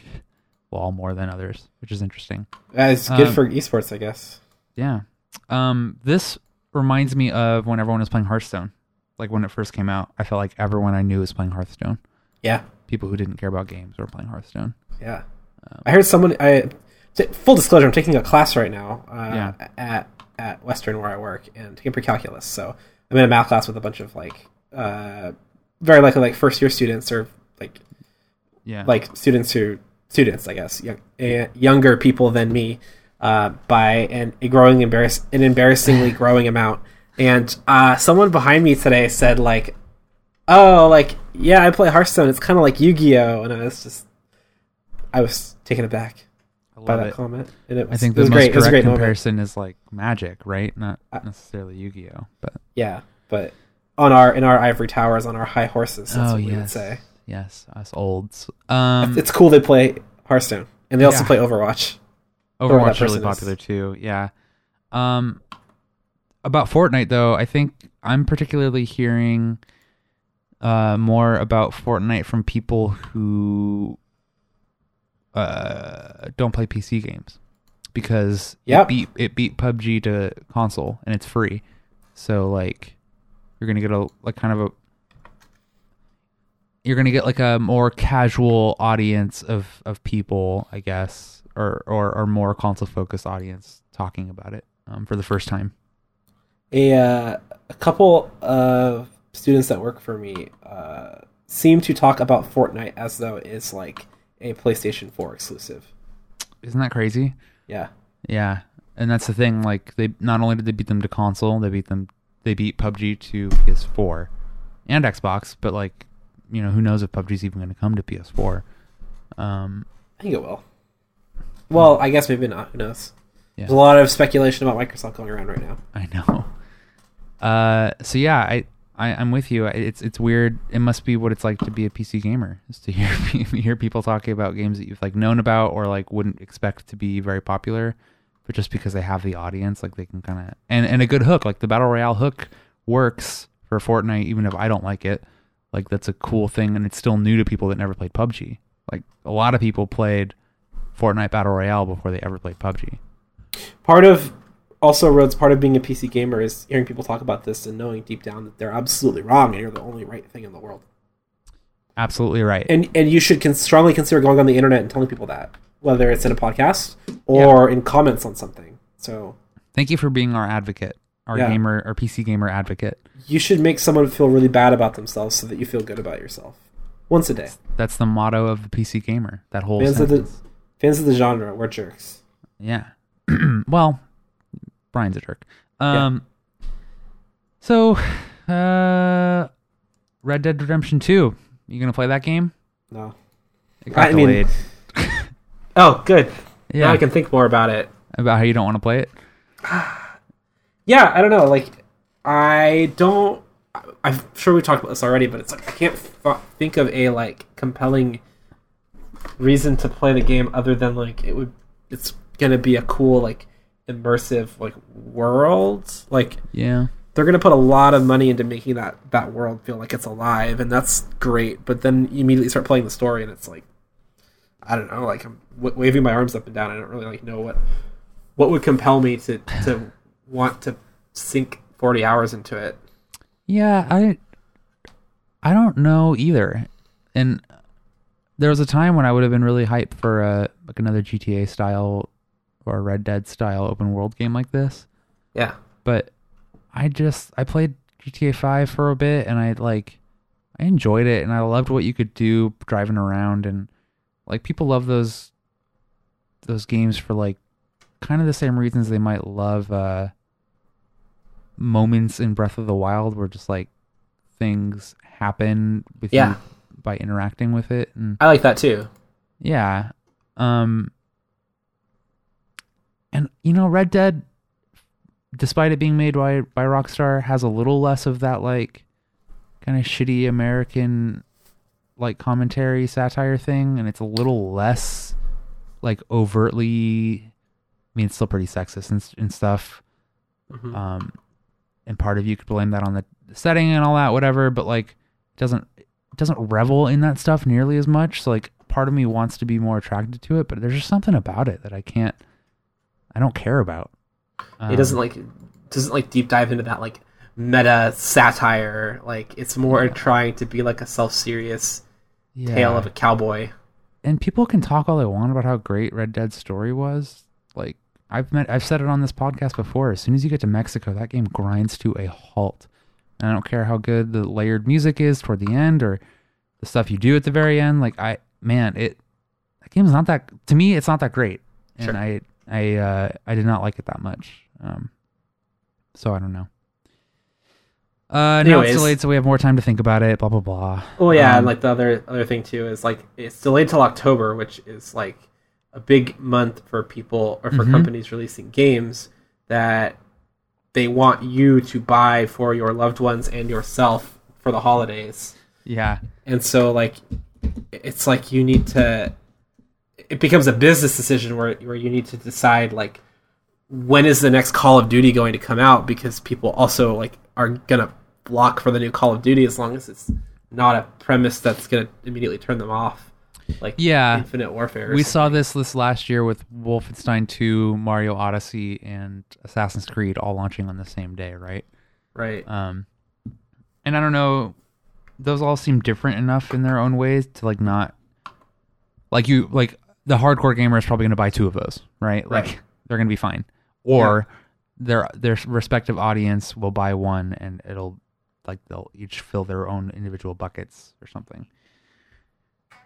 Speaker 1: LoL more than others, which is interesting.
Speaker 2: Uh, it's good
Speaker 1: um,
Speaker 2: for esports, I guess.
Speaker 1: Yeah. Um, this reminds me of when everyone was playing Hearthstone. Like when it first came out, I felt like everyone I knew was playing Hearthstone.
Speaker 2: Yeah,
Speaker 1: People who didn't care about games were playing Hearthstone.
Speaker 2: yeah.
Speaker 1: Um,
Speaker 2: I heard someone. I t- full disclosure, I'm taking a class right now uh,
Speaker 1: Yeah.
Speaker 2: at at Western where I work and taking pre-calculus. So I'm in a math class with a bunch of like uh, very likely like first year students or like
Speaker 1: Yeah.
Speaker 2: like students who students I guess young, uh, younger people than me uh, by an a growing embarrass an embarrassingly growing amount. And uh, someone behind me today said like, "Oh, like yeah, I play Hearthstone. It's kind of like Yu-Gi-Oh." And I was just I was taken aback
Speaker 1: I
Speaker 2: by that
Speaker 1: it.
Speaker 2: comment. And it was,
Speaker 1: I think the most
Speaker 2: great. It was
Speaker 1: direct
Speaker 2: great moment.
Speaker 1: comparison is like Magic, right? Not necessarily Yu-Gi-Oh, but
Speaker 2: Yeah, but on our in our ivory towers on our high horses, that's
Speaker 1: oh
Speaker 2: what we would
Speaker 1: yes,
Speaker 2: say.
Speaker 1: yes, us olds. Um,
Speaker 2: It's cool they play Hearthstone, and they also
Speaker 1: Yeah.
Speaker 2: play Overwatch.
Speaker 1: Overwatch really
Speaker 2: person is.
Speaker 1: popular too. Yeah. Um, about Fortnite though, I think I'm particularly hearing uh more about Fortnite from people who uh don't play PC games because
Speaker 2: Yep.
Speaker 1: it beat it beat PUBG to console and it's free. So like you're gonna get a like kind of a you're gonna get like a more casual audience of of people, I guess, or or, or more console focused audience talking about it um, for the first time.
Speaker 2: A uh, a couple of students that work for me uh, seem to talk about Fortnite as though it's like a PlayStation 4 exclusive.
Speaker 1: Isn't that crazy?
Speaker 2: Yeah,
Speaker 1: Yeah, and that's the thing. Like they not only did they beat them to console, they beat them. They beat PUBG to PS4 and Xbox, but like you know who knows if PUBG's even going to come to PS4. Um,
Speaker 2: I think it will. Well, I guess maybe not. Who knows?
Speaker 1: Yeah.
Speaker 2: There's a lot of speculation about Microsoft going around right now.
Speaker 1: I know. Uh, so yeah, I, I I'm with you. It's it's weird. It must be what it's like to be a PC gamer, is to hear hear people talking about games that you've like known about or like wouldn't expect to be very popular, but just because they have the audience, like they can kind of and and a good hook, like the battle royale hook works for Fortnite, even if I don't like it. Like that's a cool thing, and it's still new to people that never played PUBG. Like a lot of people played Fortnite battle royale before they ever played PUBG.
Speaker 2: Part of also Rhodes, part of being a PC gamer is hearing people talk about this and knowing deep down that they're absolutely wrong and you're the only right thing in the world.
Speaker 1: Absolutely right.
Speaker 2: And and you should con- strongly consider going on the internet and telling people that, whether it's in a podcast or in comments on something. So
Speaker 1: Thank you for being our advocate, our
Speaker 2: Yeah.
Speaker 1: gamer, our PC gamer advocate.
Speaker 2: you should make someone feel really bad about themselves so that you feel good about yourself. Once a day.
Speaker 1: That's the motto of the PC gamer. That whole
Speaker 2: Fans of the fans of the genre, we're jerks.
Speaker 1: Yeah. well, Brian's a jerk. Um. So, uh, Red Dead Redemption Two. You gonna play that game?
Speaker 2: No.
Speaker 1: It got
Speaker 2: I mean- Oh, good.
Speaker 1: yeah.
Speaker 2: Now I can think more about it.
Speaker 1: About how you don't want to play it.
Speaker 2: Yeah, I don't know. Like, I don't. I- I'm sure we talked about this already, but it's like I can't f- think of a like compelling reason to play the game other than like it would. It's gonna be a cool like immersive like world. Like
Speaker 1: Yeah.
Speaker 2: they're gonna put a lot of money into making that that world feel like it's alive, and that's great. But then you immediately start playing the story, and it's like I don't know. Like I'm w- waving my arms up and down. I don't really like know what what would compel me to to want to sink forty hours into it.
Speaker 1: Yeah, I I don't know either. And there was a time when I would have been really hyped for a like another GTA style or a Red Dead style open world game like this.
Speaker 2: Yeah,
Speaker 1: But I just I played GTA 5 for a bit and I like I enjoyed it and I loved what you could do driving around and like people love those those games for like kind of the same reasons they might love uh moments in Breath of the Wild where just like things happen with
Speaker 2: Yeah.
Speaker 1: you by interacting with it and
Speaker 2: I like that too.
Speaker 1: yeah. Um and you know Red Dead despite it being made by by Rockstar has a little less of that like kind of shitty American like commentary satire thing and it's a little less like overtly I mean it's still pretty sexist and, and stuff
Speaker 2: Mhm.
Speaker 1: um and part of you could blame that on the setting and all that whatever but like it doesn't it doesn't revel in that stuff nearly as much so like part of me wants to be more attracted to it but there's just something about it that i can't i don't care about
Speaker 2: it doesn't
Speaker 1: Um,
Speaker 2: like doesn't like deep dive into that like meta satire. Like it's more trying to be like a self serious
Speaker 1: yeah.
Speaker 2: tale of a cowboy.
Speaker 1: and people can talk all they want about how great red dead's story was like i've met i've said it on this podcast before as soon as you get to mexico that game grinds to a halt and i don't care how good the layered music is toward the end or the stuff you do at the very end like i man it that game's not that to me it's not that great and
Speaker 2: Sure.
Speaker 1: i i uh i did not like it that much um so i don't know uh now it's delayed so we have more time to think about it blah blah blah
Speaker 2: Well, yeah,
Speaker 1: Um,
Speaker 2: and like the other other thing too is like it's delayed till October, which is like a big month for people or for
Speaker 1: Mhm.
Speaker 2: companies releasing games that they want you to buy for your loved ones and yourself for the holidays.
Speaker 1: yeah
Speaker 2: And so like it's like you need to it becomes a business decision where where you need to decide like when is the next Call of Duty going to come out because people also like are going to block for the new Call of Duty as long as it's not a premise that's going to immediately turn them off like
Speaker 1: Yeah.
Speaker 2: Infinite Warfare.
Speaker 1: We
Speaker 2: something.
Speaker 1: saw this this last year with Wolfenstein 2, Mario Odyssey, and Assassin's Creed all launching on the same day, right?
Speaker 2: right.
Speaker 1: Um, and I don't know, those all seem different enough in their own ways to like not like you like the hardcore gamer is probably going to buy two of those, right? Like
Speaker 2: Right.
Speaker 1: they're going to be fine, or their their respective audience will buy one, and it'll like they'll each fill their own individual buckets or something.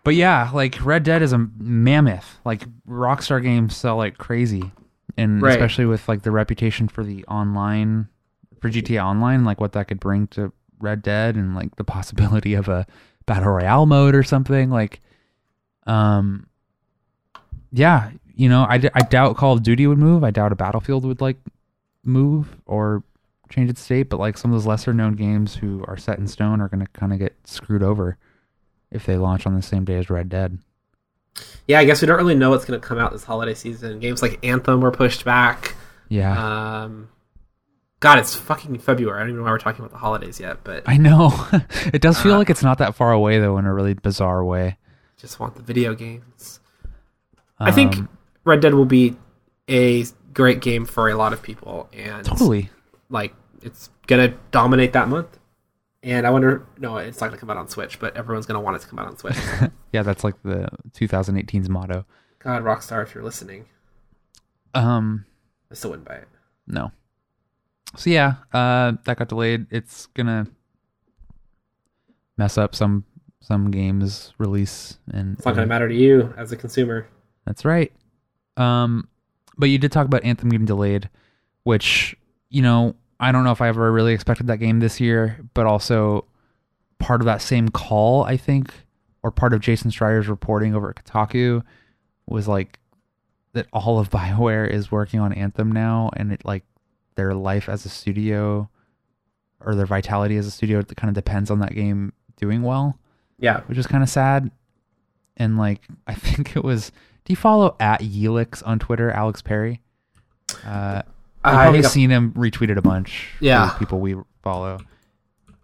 Speaker 1: But yeah, like Red Dead is a mammoth. Like Rockstar games sell like crazy, and
Speaker 2: Right.
Speaker 1: especially with like the reputation for the online, for GTA Online, like what that could bring to Red Dead, and like the possibility of a battle royale mode or something. Like, um, yeah, you know, I, I doubt Call of Duty would move. I doubt a Battlefield would like move or change its state. But like some of those lesser known games who are set in stone are going to kind of get screwed over if they launch on the same day as Red Dead.
Speaker 2: Yeah, I guess we don't really know what's going to come out this holiday season. Games like Anthem were pushed back.
Speaker 1: Yeah.
Speaker 2: Um God, it's fucking February. I don't even know why we're talking about the holidays yet, but
Speaker 1: I know. it does feel
Speaker 2: Uh,
Speaker 1: like it's not that far away though in a really bizarre way.
Speaker 2: just want the video games. I think
Speaker 1: Um,
Speaker 2: Red Dead will be a great game for a lot of people, and
Speaker 1: totally.
Speaker 2: like it's gonna dominate that month. And I wonder, no, it's not gonna come out on Switch, but everyone's gonna want it to come out on Switch.
Speaker 1: Yeah, that's like the 2018's motto.
Speaker 2: God, Rockstar, if you're listening,
Speaker 1: Um
Speaker 2: I still wouldn't buy it.
Speaker 1: No. So yeah, uh, that got delayed. It's gonna mess up some some games release, and
Speaker 2: It's not going to matter to you as a consumer.
Speaker 1: That's right. Um, but you did talk about Anthem getting delayed, which you know I don't know if I ever really expected that game this year, but also part of that same call, I think, or part of Jason Schreier's reporting over at Kotaku was like that all of BioWare is working on Anthem now, and it like their life as a studio or their vitality as a studio it kind of depends on that game doing well
Speaker 2: Yeah.
Speaker 1: which is kind of sad. And like, I think it was. Do you follow at Yelix on Twitter, Alex Perry? Uh, I've probably seen him retweeted a bunch.
Speaker 2: Yeah.
Speaker 1: people we follow.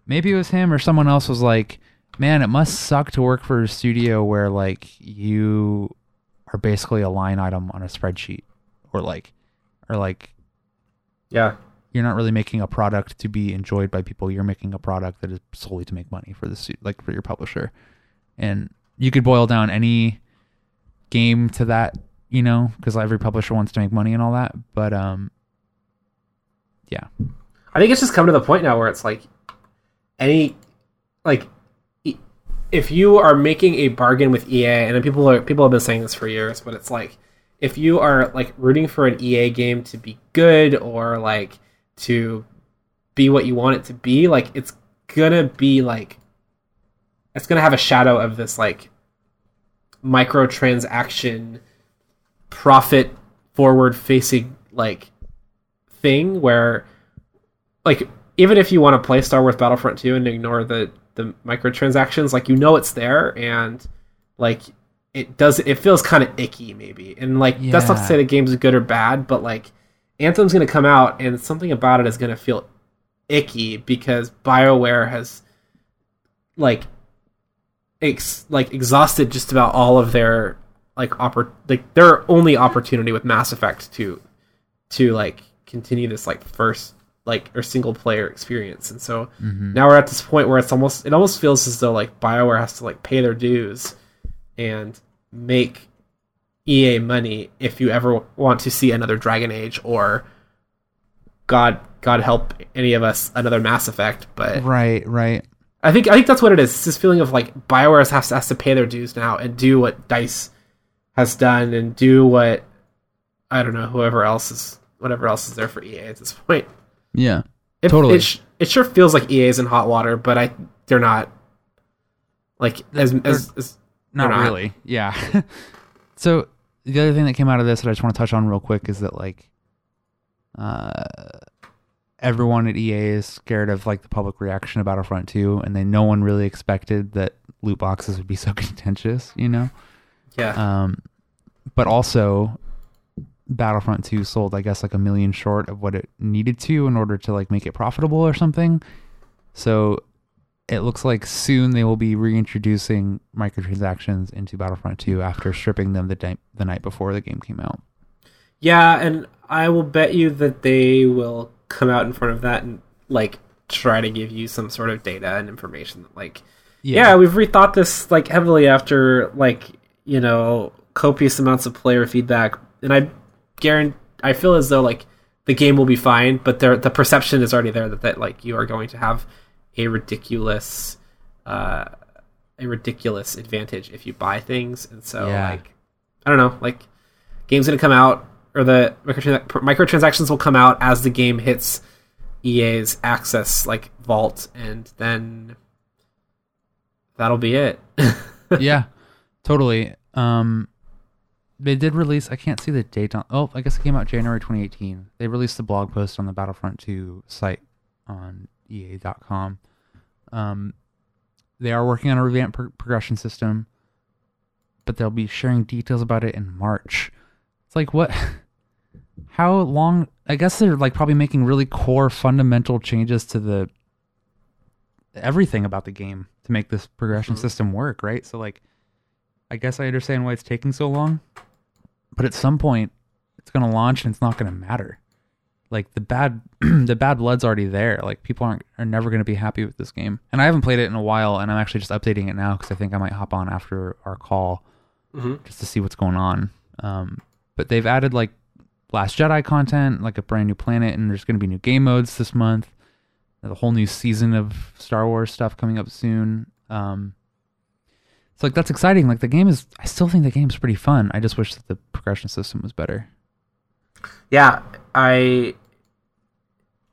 Speaker 1: Maybe it was him or someone else was like, "Man, it must suck to work for a studio where like you are basically a line item on a spreadsheet, or like, or like
Speaker 2: yeah.
Speaker 1: you're not really making a product to be enjoyed by people. You're making a product that is solely to make money for the like for your publisher. And you could boil down any game to that, you know, because every publisher wants to make money and all that. But um, yeah,
Speaker 2: I think it's just come to the point now where it's like any like if you are making a bargain with EA and people are people have been saying this for years, but it's like if you are like rooting for an EA game to be good or like to be what you want it to be, like it's gonna be like it's gonna have a shadow of this like microtransaction profit forward facing like thing where like even if you want to play Star Wars Battlefront 2 and ignore the the microtransactions, like you know it's there and like it does it feels kind of icky maybe. And like that's not to say the game's good or bad, but like Anthem's going to come out and something about it is going to feel icky because BioWare has like ex- like exhausted just about all of their like oppor- like their only opportunity with Mass Effect to to like continue this like first like or single player experience and so mm-hmm. now we're at this point where it's almost it almost feels as though like bioware has to like pay their dues and make ea money if you ever want to see another dragon age or god god help any of us another mass effect but
Speaker 1: right, right.
Speaker 2: I think i think that's what it is it's this feeling of like bioware has to, has to pay their dues now and do what dice has done and do what i don't know whoever else is whatever else is there for ea at this point
Speaker 1: Yeah,
Speaker 2: it,
Speaker 1: Totally.
Speaker 2: It, it sure feels like EA is in hot water, but I they're not. Like as as, as
Speaker 1: not,
Speaker 2: not.
Speaker 1: really. Yeah. so the other thing that came out of this that I just want to touch on real quick is that like, uh, everyone at EA is scared of like the public reaction to Battlefront 2, and then no one really expected that loot boxes would be so contentious, you know.
Speaker 2: yeah,
Speaker 1: Um, but also, Battlefront 2 sold, I guess, like a million short of what it needed to in order to like make it profitable or something. So it looks like soon they will be reintroducing microtransactions into Battlefront 2 after stripping them the day, the night before the game came out.
Speaker 2: yeah, and I will bet you that they will come out in front of that and like try to give you some sort of data and information that like yeah, we've rethought this like heavily after like you know copious amounts of player feedback, and I guarantee I feel as though like the game will be fine, but there the perception is already there that, that like you are going to have a ridiculous uh, a ridiculous advantage if you buy things, and so
Speaker 1: Yeah.
Speaker 2: like I don't know, like game's gonna come out or the microtran- microtransactions will come out as the game hits EA's access like vault, and then that'll be it.
Speaker 1: yeah, totally. Um, they did release. I can't see the date on. Oh, I guess it came out January 2018. They released the blog post on the Battlefront 2 site on EA.com. Um, they are working on a revamped pro- progression system, but they'll be sharing details about it in March. It's like what? How long? I guess they're like probably making really core fundamental changes to the everything about the game to make this progression
Speaker 2: Mhm.
Speaker 1: system work, right? So like I guess I understand why it's taking so long. But at some point it's going to launch and it's not going to matter. Like the bad the bad blood's already there. Like people aren't are never going to be happy with this game. And I haven't played it in a while and I'm actually just updating it now cuz I think I might hop on after our call
Speaker 2: mm-hmm.
Speaker 1: just to see what's going on. Um, but they've added like Last Jedi content, like a brand new planet, and there's going to be new game modes this month. The whole new season of Star Wars stuff coming up soon. Um, so like that's exciting. Like the game is, I still think the game's pretty fun. I just wish that the progression system was better.
Speaker 2: Yeah, I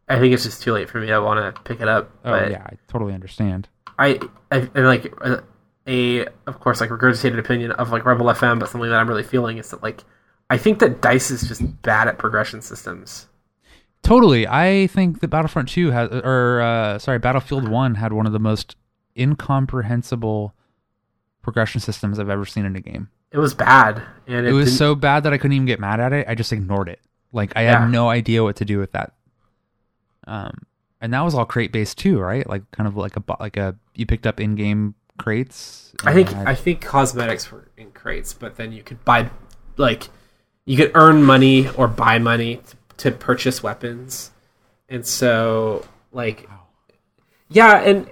Speaker 2: I think it's just too late for me I want to pick it up.
Speaker 1: Oh
Speaker 2: but
Speaker 1: yeah, I totally understand.
Speaker 2: I, I and like a, a of course like regurgitated opinion of like Rebel FM, but something that I'm really feeling is that like I think that Dice is just bad at progression systems.
Speaker 1: Totally. I think that Battlefront 2 has, or uh, sorry, Battlefield 1 had one of the most incomprehensible progression systems I've ever seen in a game.
Speaker 2: It was bad, and
Speaker 1: It,
Speaker 2: it,
Speaker 1: was so bad that I couldn't even get mad at it. I just ignored it. Like I
Speaker 2: Yeah.
Speaker 1: had no idea what to do with that. Um, and that was all crate based too, right? Like kind of like a like a you picked up in game crates.
Speaker 2: I think
Speaker 1: and
Speaker 2: I think cosmetics were in crates, but then you could buy like you could earn money or buy money to, to purchase weapons, and so like yeah, and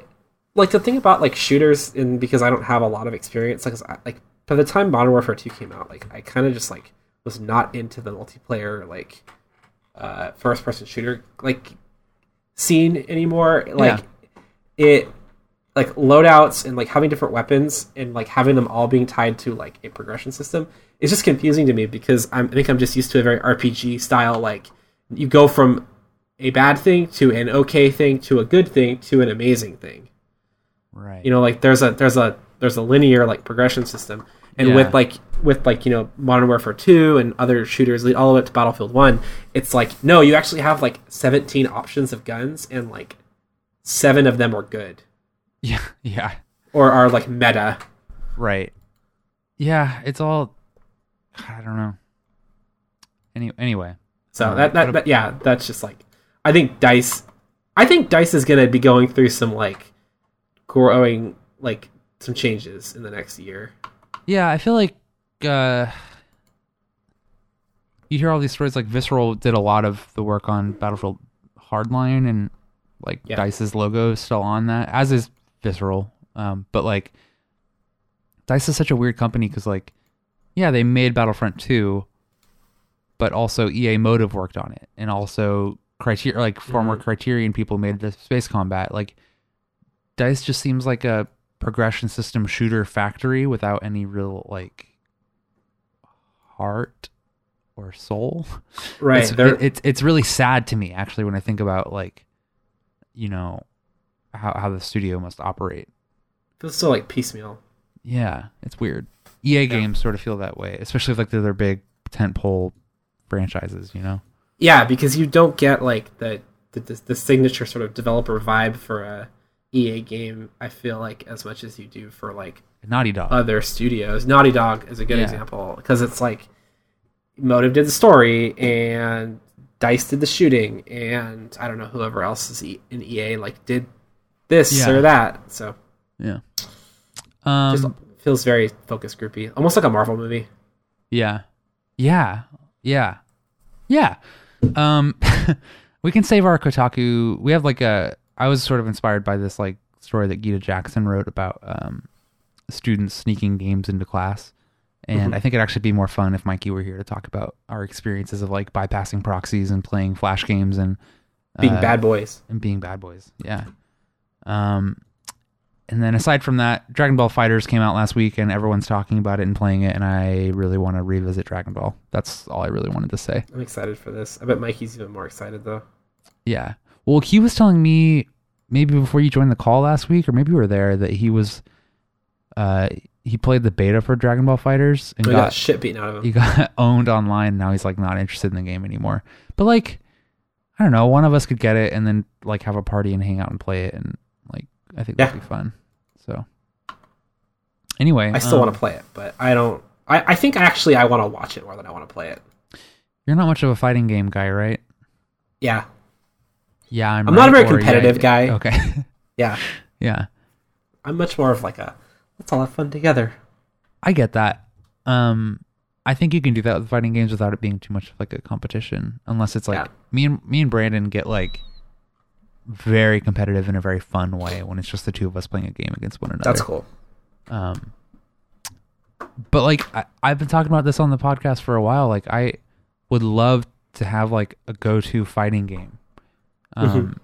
Speaker 2: like the thing about like shooters, and because I don't have a lot of experience, like I, like by the time Modern Warfare Two came out, like I kind of just like was not into the multiplayer like uh, first person shooter like scene anymore. Like it like loadouts and like having different weapons and like having them all being tied to like a progression system is just confusing to me because I'm, I think I'm just used to a very RPG style. Like you go from a bad thing to an okay thing to a good thing to an amazing thing.
Speaker 1: right.
Speaker 2: You know, like there's a there's a there's a linear like progression system, and
Speaker 1: Yeah.
Speaker 2: with like with like you know Modern Warfare two and other shooters lead all the way up to Battlefield one. It's like no, you actually have like 17 options of guns and like seven of them are good
Speaker 1: yeah, yeah,
Speaker 2: or are like meta.
Speaker 1: right. Yeah, it's all. I don't know. Any anyway,
Speaker 2: So
Speaker 1: Um,
Speaker 2: that, that, that yeah, that's just like I think Dice. I think Dice is gonna be going through some like growing like some changes in the next year.
Speaker 1: Yeah, I feel like uh, you hear all these stories. Like Visceral did a lot of the work on Battlefield Hardline, and like
Speaker 2: Yeah.
Speaker 1: Dice's logo is still on that, as is Visceral. Um, but like Dice is such a weird company because like, yeah, they made Battlefront two, but also EA Motive worked on it, and also Criterion, like former
Speaker 2: Mhm.
Speaker 1: Criterion people made the Space Combat. Like Dice just seems like a progression system shooter factory without any real like heart or soul.
Speaker 2: Right.
Speaker 1: It's, it- it's it's really sad to me actually when I think about like you know how how the studio must operate.
Speaker 2: feels so like piecemeal.
Speaker 1: Yeah, it's weird. EA games sort of feel that way, especially if like they're their big tentpole franchises, you know.
Speaker 2: Yeah, because you don't get like the the, the signature sort of developer vibe for a EA game. I feel like as much as you do for like
Speaker 1: Naughty Dog.
Speaker 2: other studios. Naughty Dog is a good
Speaker 1: Yeah.
Speaker 2: example because it's like Motive did the story and Dice did the shooting, and I don't know whoever else is in EA like did this
Speaker 1: Yeah.
Speaker 2: or that. So
Speaker 1: yeah. Um
Speaker 2: just feels very focus groupy, almost like a Marvel movie.
Speaker 1: Yeah. Yeah. Yeah. Yeah. Um we can save our Kotaku. We have like a I was sort of inspired by this like story that Gita Jackson wrote about um students sneaking games into class. And
Speaker 2: Mhm.
Speaker 1: I think it'd actually be more fun if Mikey were here to talk about our experiences of like bypassing proxies and playing flash games and
Speaker 2: Being
Speaker 1: uh,
Speaker 2: bad boys.
Speaker 1: and being bad boys. Yeah. Um, and then aside from that, Dragon Ball Fighters came out last week, and everyone's talking about it and playing it, and I really want to revisit Dragon Ball. That's all I really wanted to say.
Speaker 2: I'm excited for this. I bet Mikey's even more excited though.
Speaker 1: Yeah. Well, he was telling me maybe before you joined the call last week, or maybe you were there, that he was, uh, he played the beta for Dragon Ball Fighters and
Speaker 2: We got
Speaker 1: got
Speaker 2: shit beaten out of him.
Speaker 1: he got owned online. Now he's like not interested in the game anymore. But like, I don't know. One of us could get it and then like have a party and hang out and play it, and like I think that'd be fun. So anyway,
Speaker 2: I still
Speaker 1: um,
Speaker 2: want to play it, but I don't. I, I think actually I want to watch it more than I want to play it.
Speaker 1: You're not much of a fighting game guy, right?
Speaker 2: Yeah,
Speaker 1: Yeah, I'm.
Speaker 2: I'm not a very competitive
Speaker 1: yeah.
Speaker 2: guy.
Speaker 1: Okay.
Speaker 2: yeah.
Speaker 1: yeah,
Speaker 2: I'm much more of like a let's all have fun together.
Speaker 1: I get that. Um, I think you can do that with fighting games without it being too much of like a competition, unless it's like
Speaker 2: Yeah.
Speaker 1: me and me and Brandon get like very competitive in a very fun way when it's just the two of us playing a game against one another.
Speaker 2: That's cool.
Speaker 1: Um, but like I, I've been talking about this on the podcast for a while. Like I would love to have like a go-to fighting game. Um,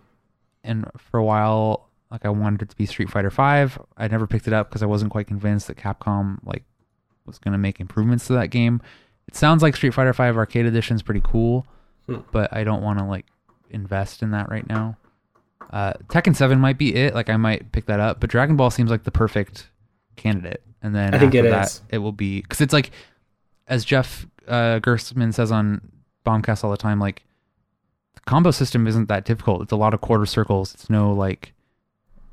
Speaker 1: and for a while, like I wanted it to be Street Fighter Five. I never picked it up because I wasn't quite convinced that Capcom like was going to make improvements to that game. It sounds like Street Fighter Five Arcade Edition is pretty cool,
Speaker 2: Hmm.
Speaker 1: but I don't want to like invest in that right now. Uh, Tekken Seven might be it. Like I might pick that up, but Dragon Ball seems like the perfect candidate. And then
Speaker 2: I think it
Speaker 1: that,
Speaker 2: is.
Speaker 1: it will be because it's like, as Jeff uh, Gerstmann says on Bombcast all the time, like the combo system isn't that difficult. It's a lot of quarter circles. It's no like,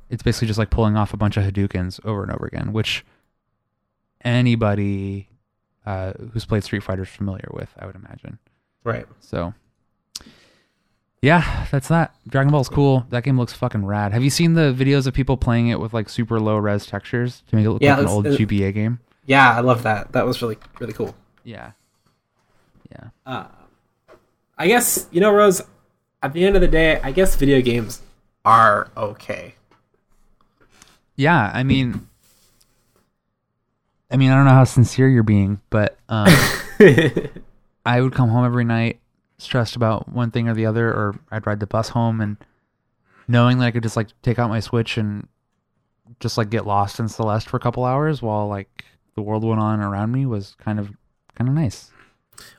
Speaker 1: it's basically just like pulling off a bunch of Hadoukens over and over again, which anybody uh, who's played Street Fighter is familiar with, I would imagine.
Speaker 2: Right.
Speaker 1: So, yeah, that's that. Dragon Ball's cool. That game looks fucking rad. Have you seen the videos of people playing it with like super low res textures to make it look
Speaker 2: Yeah,
Speaker 1: like an old
Speaker 2: it-
Speaker 1: GBA game?
Speaker 2: Yeah, I love that. That was really really cool.
Speaker 1: Yeah. Yeah.
Speaker 2: Uh, I guess you know, Rose. At the end of the day, I guess video games are okay.
Speaker 1: Yeah, I mean I mean, I don't know how sincere you're being, but um I would come home every night stressed about one thing or the other, or I'd ride the bus home and knowing that I could just like take out my Switch and just like get lost in Celeste for a couple hours while like the world went on around me was kind of kind of nice.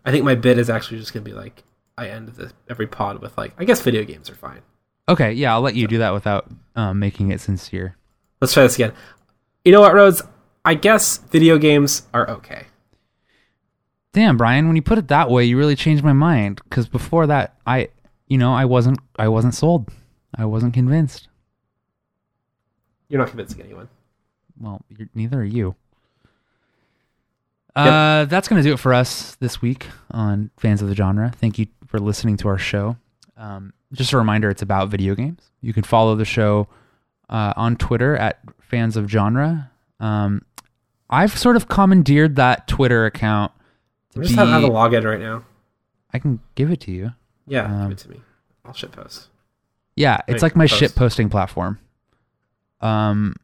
Speaker 2: I think my bit is actually just gonna be like I end the, every pod with like I guess video games are fine.
Speaker 1: Okay, yeah, I'll let you do that without um, making it sincere.
Speaker 2: Let's try this again. You know what, Rhodes? I guess video games are okay.
Speaker 1: Damn, Brian, when you put it that way, you really changed my mind. Because before that, I, you know, I wasn't, I wasn't sold. I wasn't convinced.
Speaker 2: You're not convincing anyone.
Speaker 1: Well, you're, neither are you. Uh, that's gonna do it for us this week on fans of the genre. Thank you for listening to our show. Um, just a reminder, it's about video games. You can follow the show uh, on Twitter at fans of genre. Um, I've sort of commandeered that Twitter account to
Speaker 2: I just
Speaker 1: be.
Speaker 2: have, have a login right now.
Speaker 1: I can give it to you.
Speaker 2: Yeah,
Speaker 1: Um,
Speaker 2: give it to me. I'll shit post.
Speaker 1: Yeah, it's like my
Speaker 2: post.
Speaker 1: shit posting platform. Um,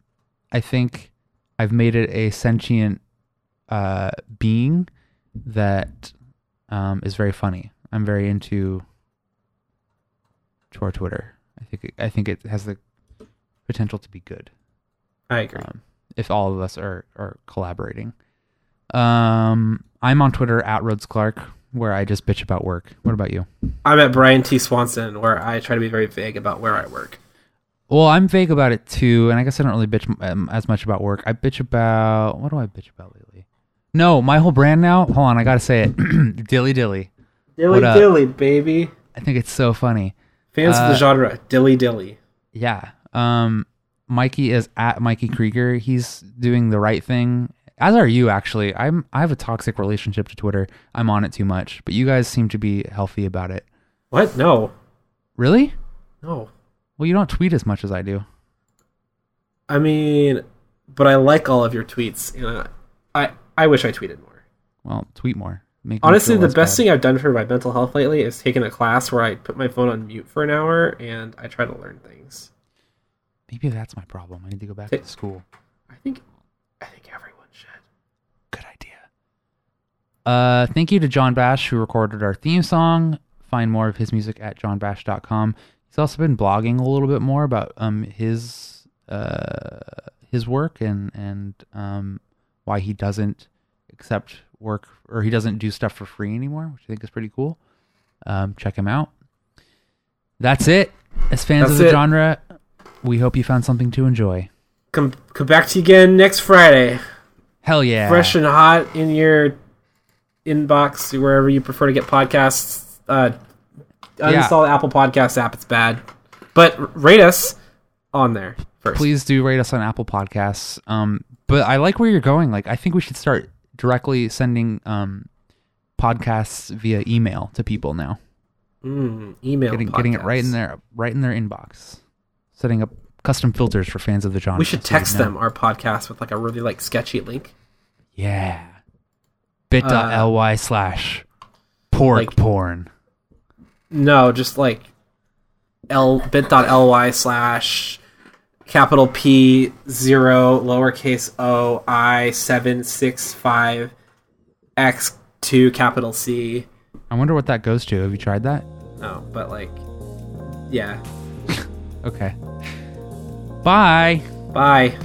Speaker 1: I think I've made it a sentient uh, being that um, is very funny. I'm very into to our Twitter. I think it, I think it has the potential to be good
Speaker 2: I agree.
Speaker 1: um, if all of us are are collaborating. Um, I'm on Twitter at Rhodes Clark, where I just bitch about work. What about you?
Speaker 2: I'm at Brian T. Swanson, where I try to be very vague about where I work.
Speaker 1: Well, I'm vague about it too, and I guess I don't really bitch um, as much about work. I bitch about what do I bitch about lately? No, my whole brand now. Hold on, I gotta say it. dilly dilly.
Speaker 2: Dilly
Speaker 1: What up?
Speaker 2: dilly, baby.
Speaker 1: I think it's so funny.
Speaker 2: Fans of
Speaker 1: Uh,
Speaker 2: the genre, dilly dilly.
Speaker 1: Yeah. Um, Mikey is at Mikey Krieger. He's doing the right thing. As are you, actually. I'm. I have a toxic relationship to Twitter. I'm on it too much, but you guys seem to be healthy about it.
Speaker 2: What? No,
Speaker 1: Really?
Speaker 2: no.
Speaker 1: Well, you don't tweet as much as I do.
Speaker 2: I mean, but I like all of your tweets, and I, I, I wish I tweeted more.
Speaker 1: Well, tweet more. Make
Speaker 2: Honestly, the best
Speaker 1: bad.
Speaker 2: thing I've done for my mental health lately is taking a class where I put my phone on mute for an hour and I try to learn things.
Speaker 1: Maybe that's my problem. I need to go back
Speaker 2: Hey.
Speaker 1: to school.
Speaker 2: I think, I think everyone should.
Speaker 1: Good idea. Uh, thank you to John Bash who recorded our theme song. Find more of his music at johnbash.com. He's also been blogging a little bit more about um his uh his work and and um why he doesn't accept work or he doesn't do stuff for free anymore, which I think is pretty cool. Um, check him out. That's it. As fans of the
Speaker 2: it.
Speaker 1: genre, we hope you found something to enjoy.
Speaker 2: Come, come back to you again next Friday.
Speaker 1: Hell yeah!
Speaker 2: fresh and hot in your inbox wherever you prefer to get podcasts. Uh,
Speaker 1: Yeah.
Speaker 2: uninstall the Apple Podcast app; it's bad. But rate us on there first.
Speaker 1: please do rate us on Apple Podcasts. Um, but I like where you're going. Like, I think we should start directly sending um podcasts via email to people now.
Speaker 2: Mm, email,
Speaker 1: Getting getting it right in their right in their inbox. Setting up custom filters for fans of the genre.
Speaker 2: We should
Speaker 1: so
Speaker 2: text
Speaker 1: know.
Speaker 2: them our podcast with like a really like sketchy link.
Speaker 1: Yeah. Bit.ly uh, slash pork
Speaker 2: like-
Speaker 1: porn.
Speaker 2: No, just like l bit.ly slash capital P zero lowercase o i seven six five x two capital C
Speaker 1: I wonder what that goes to. Have you tried that?
Speaker 2: No, but like, yeah.
Speaker 1: Okay. Bye.
Speaker 2: Bye.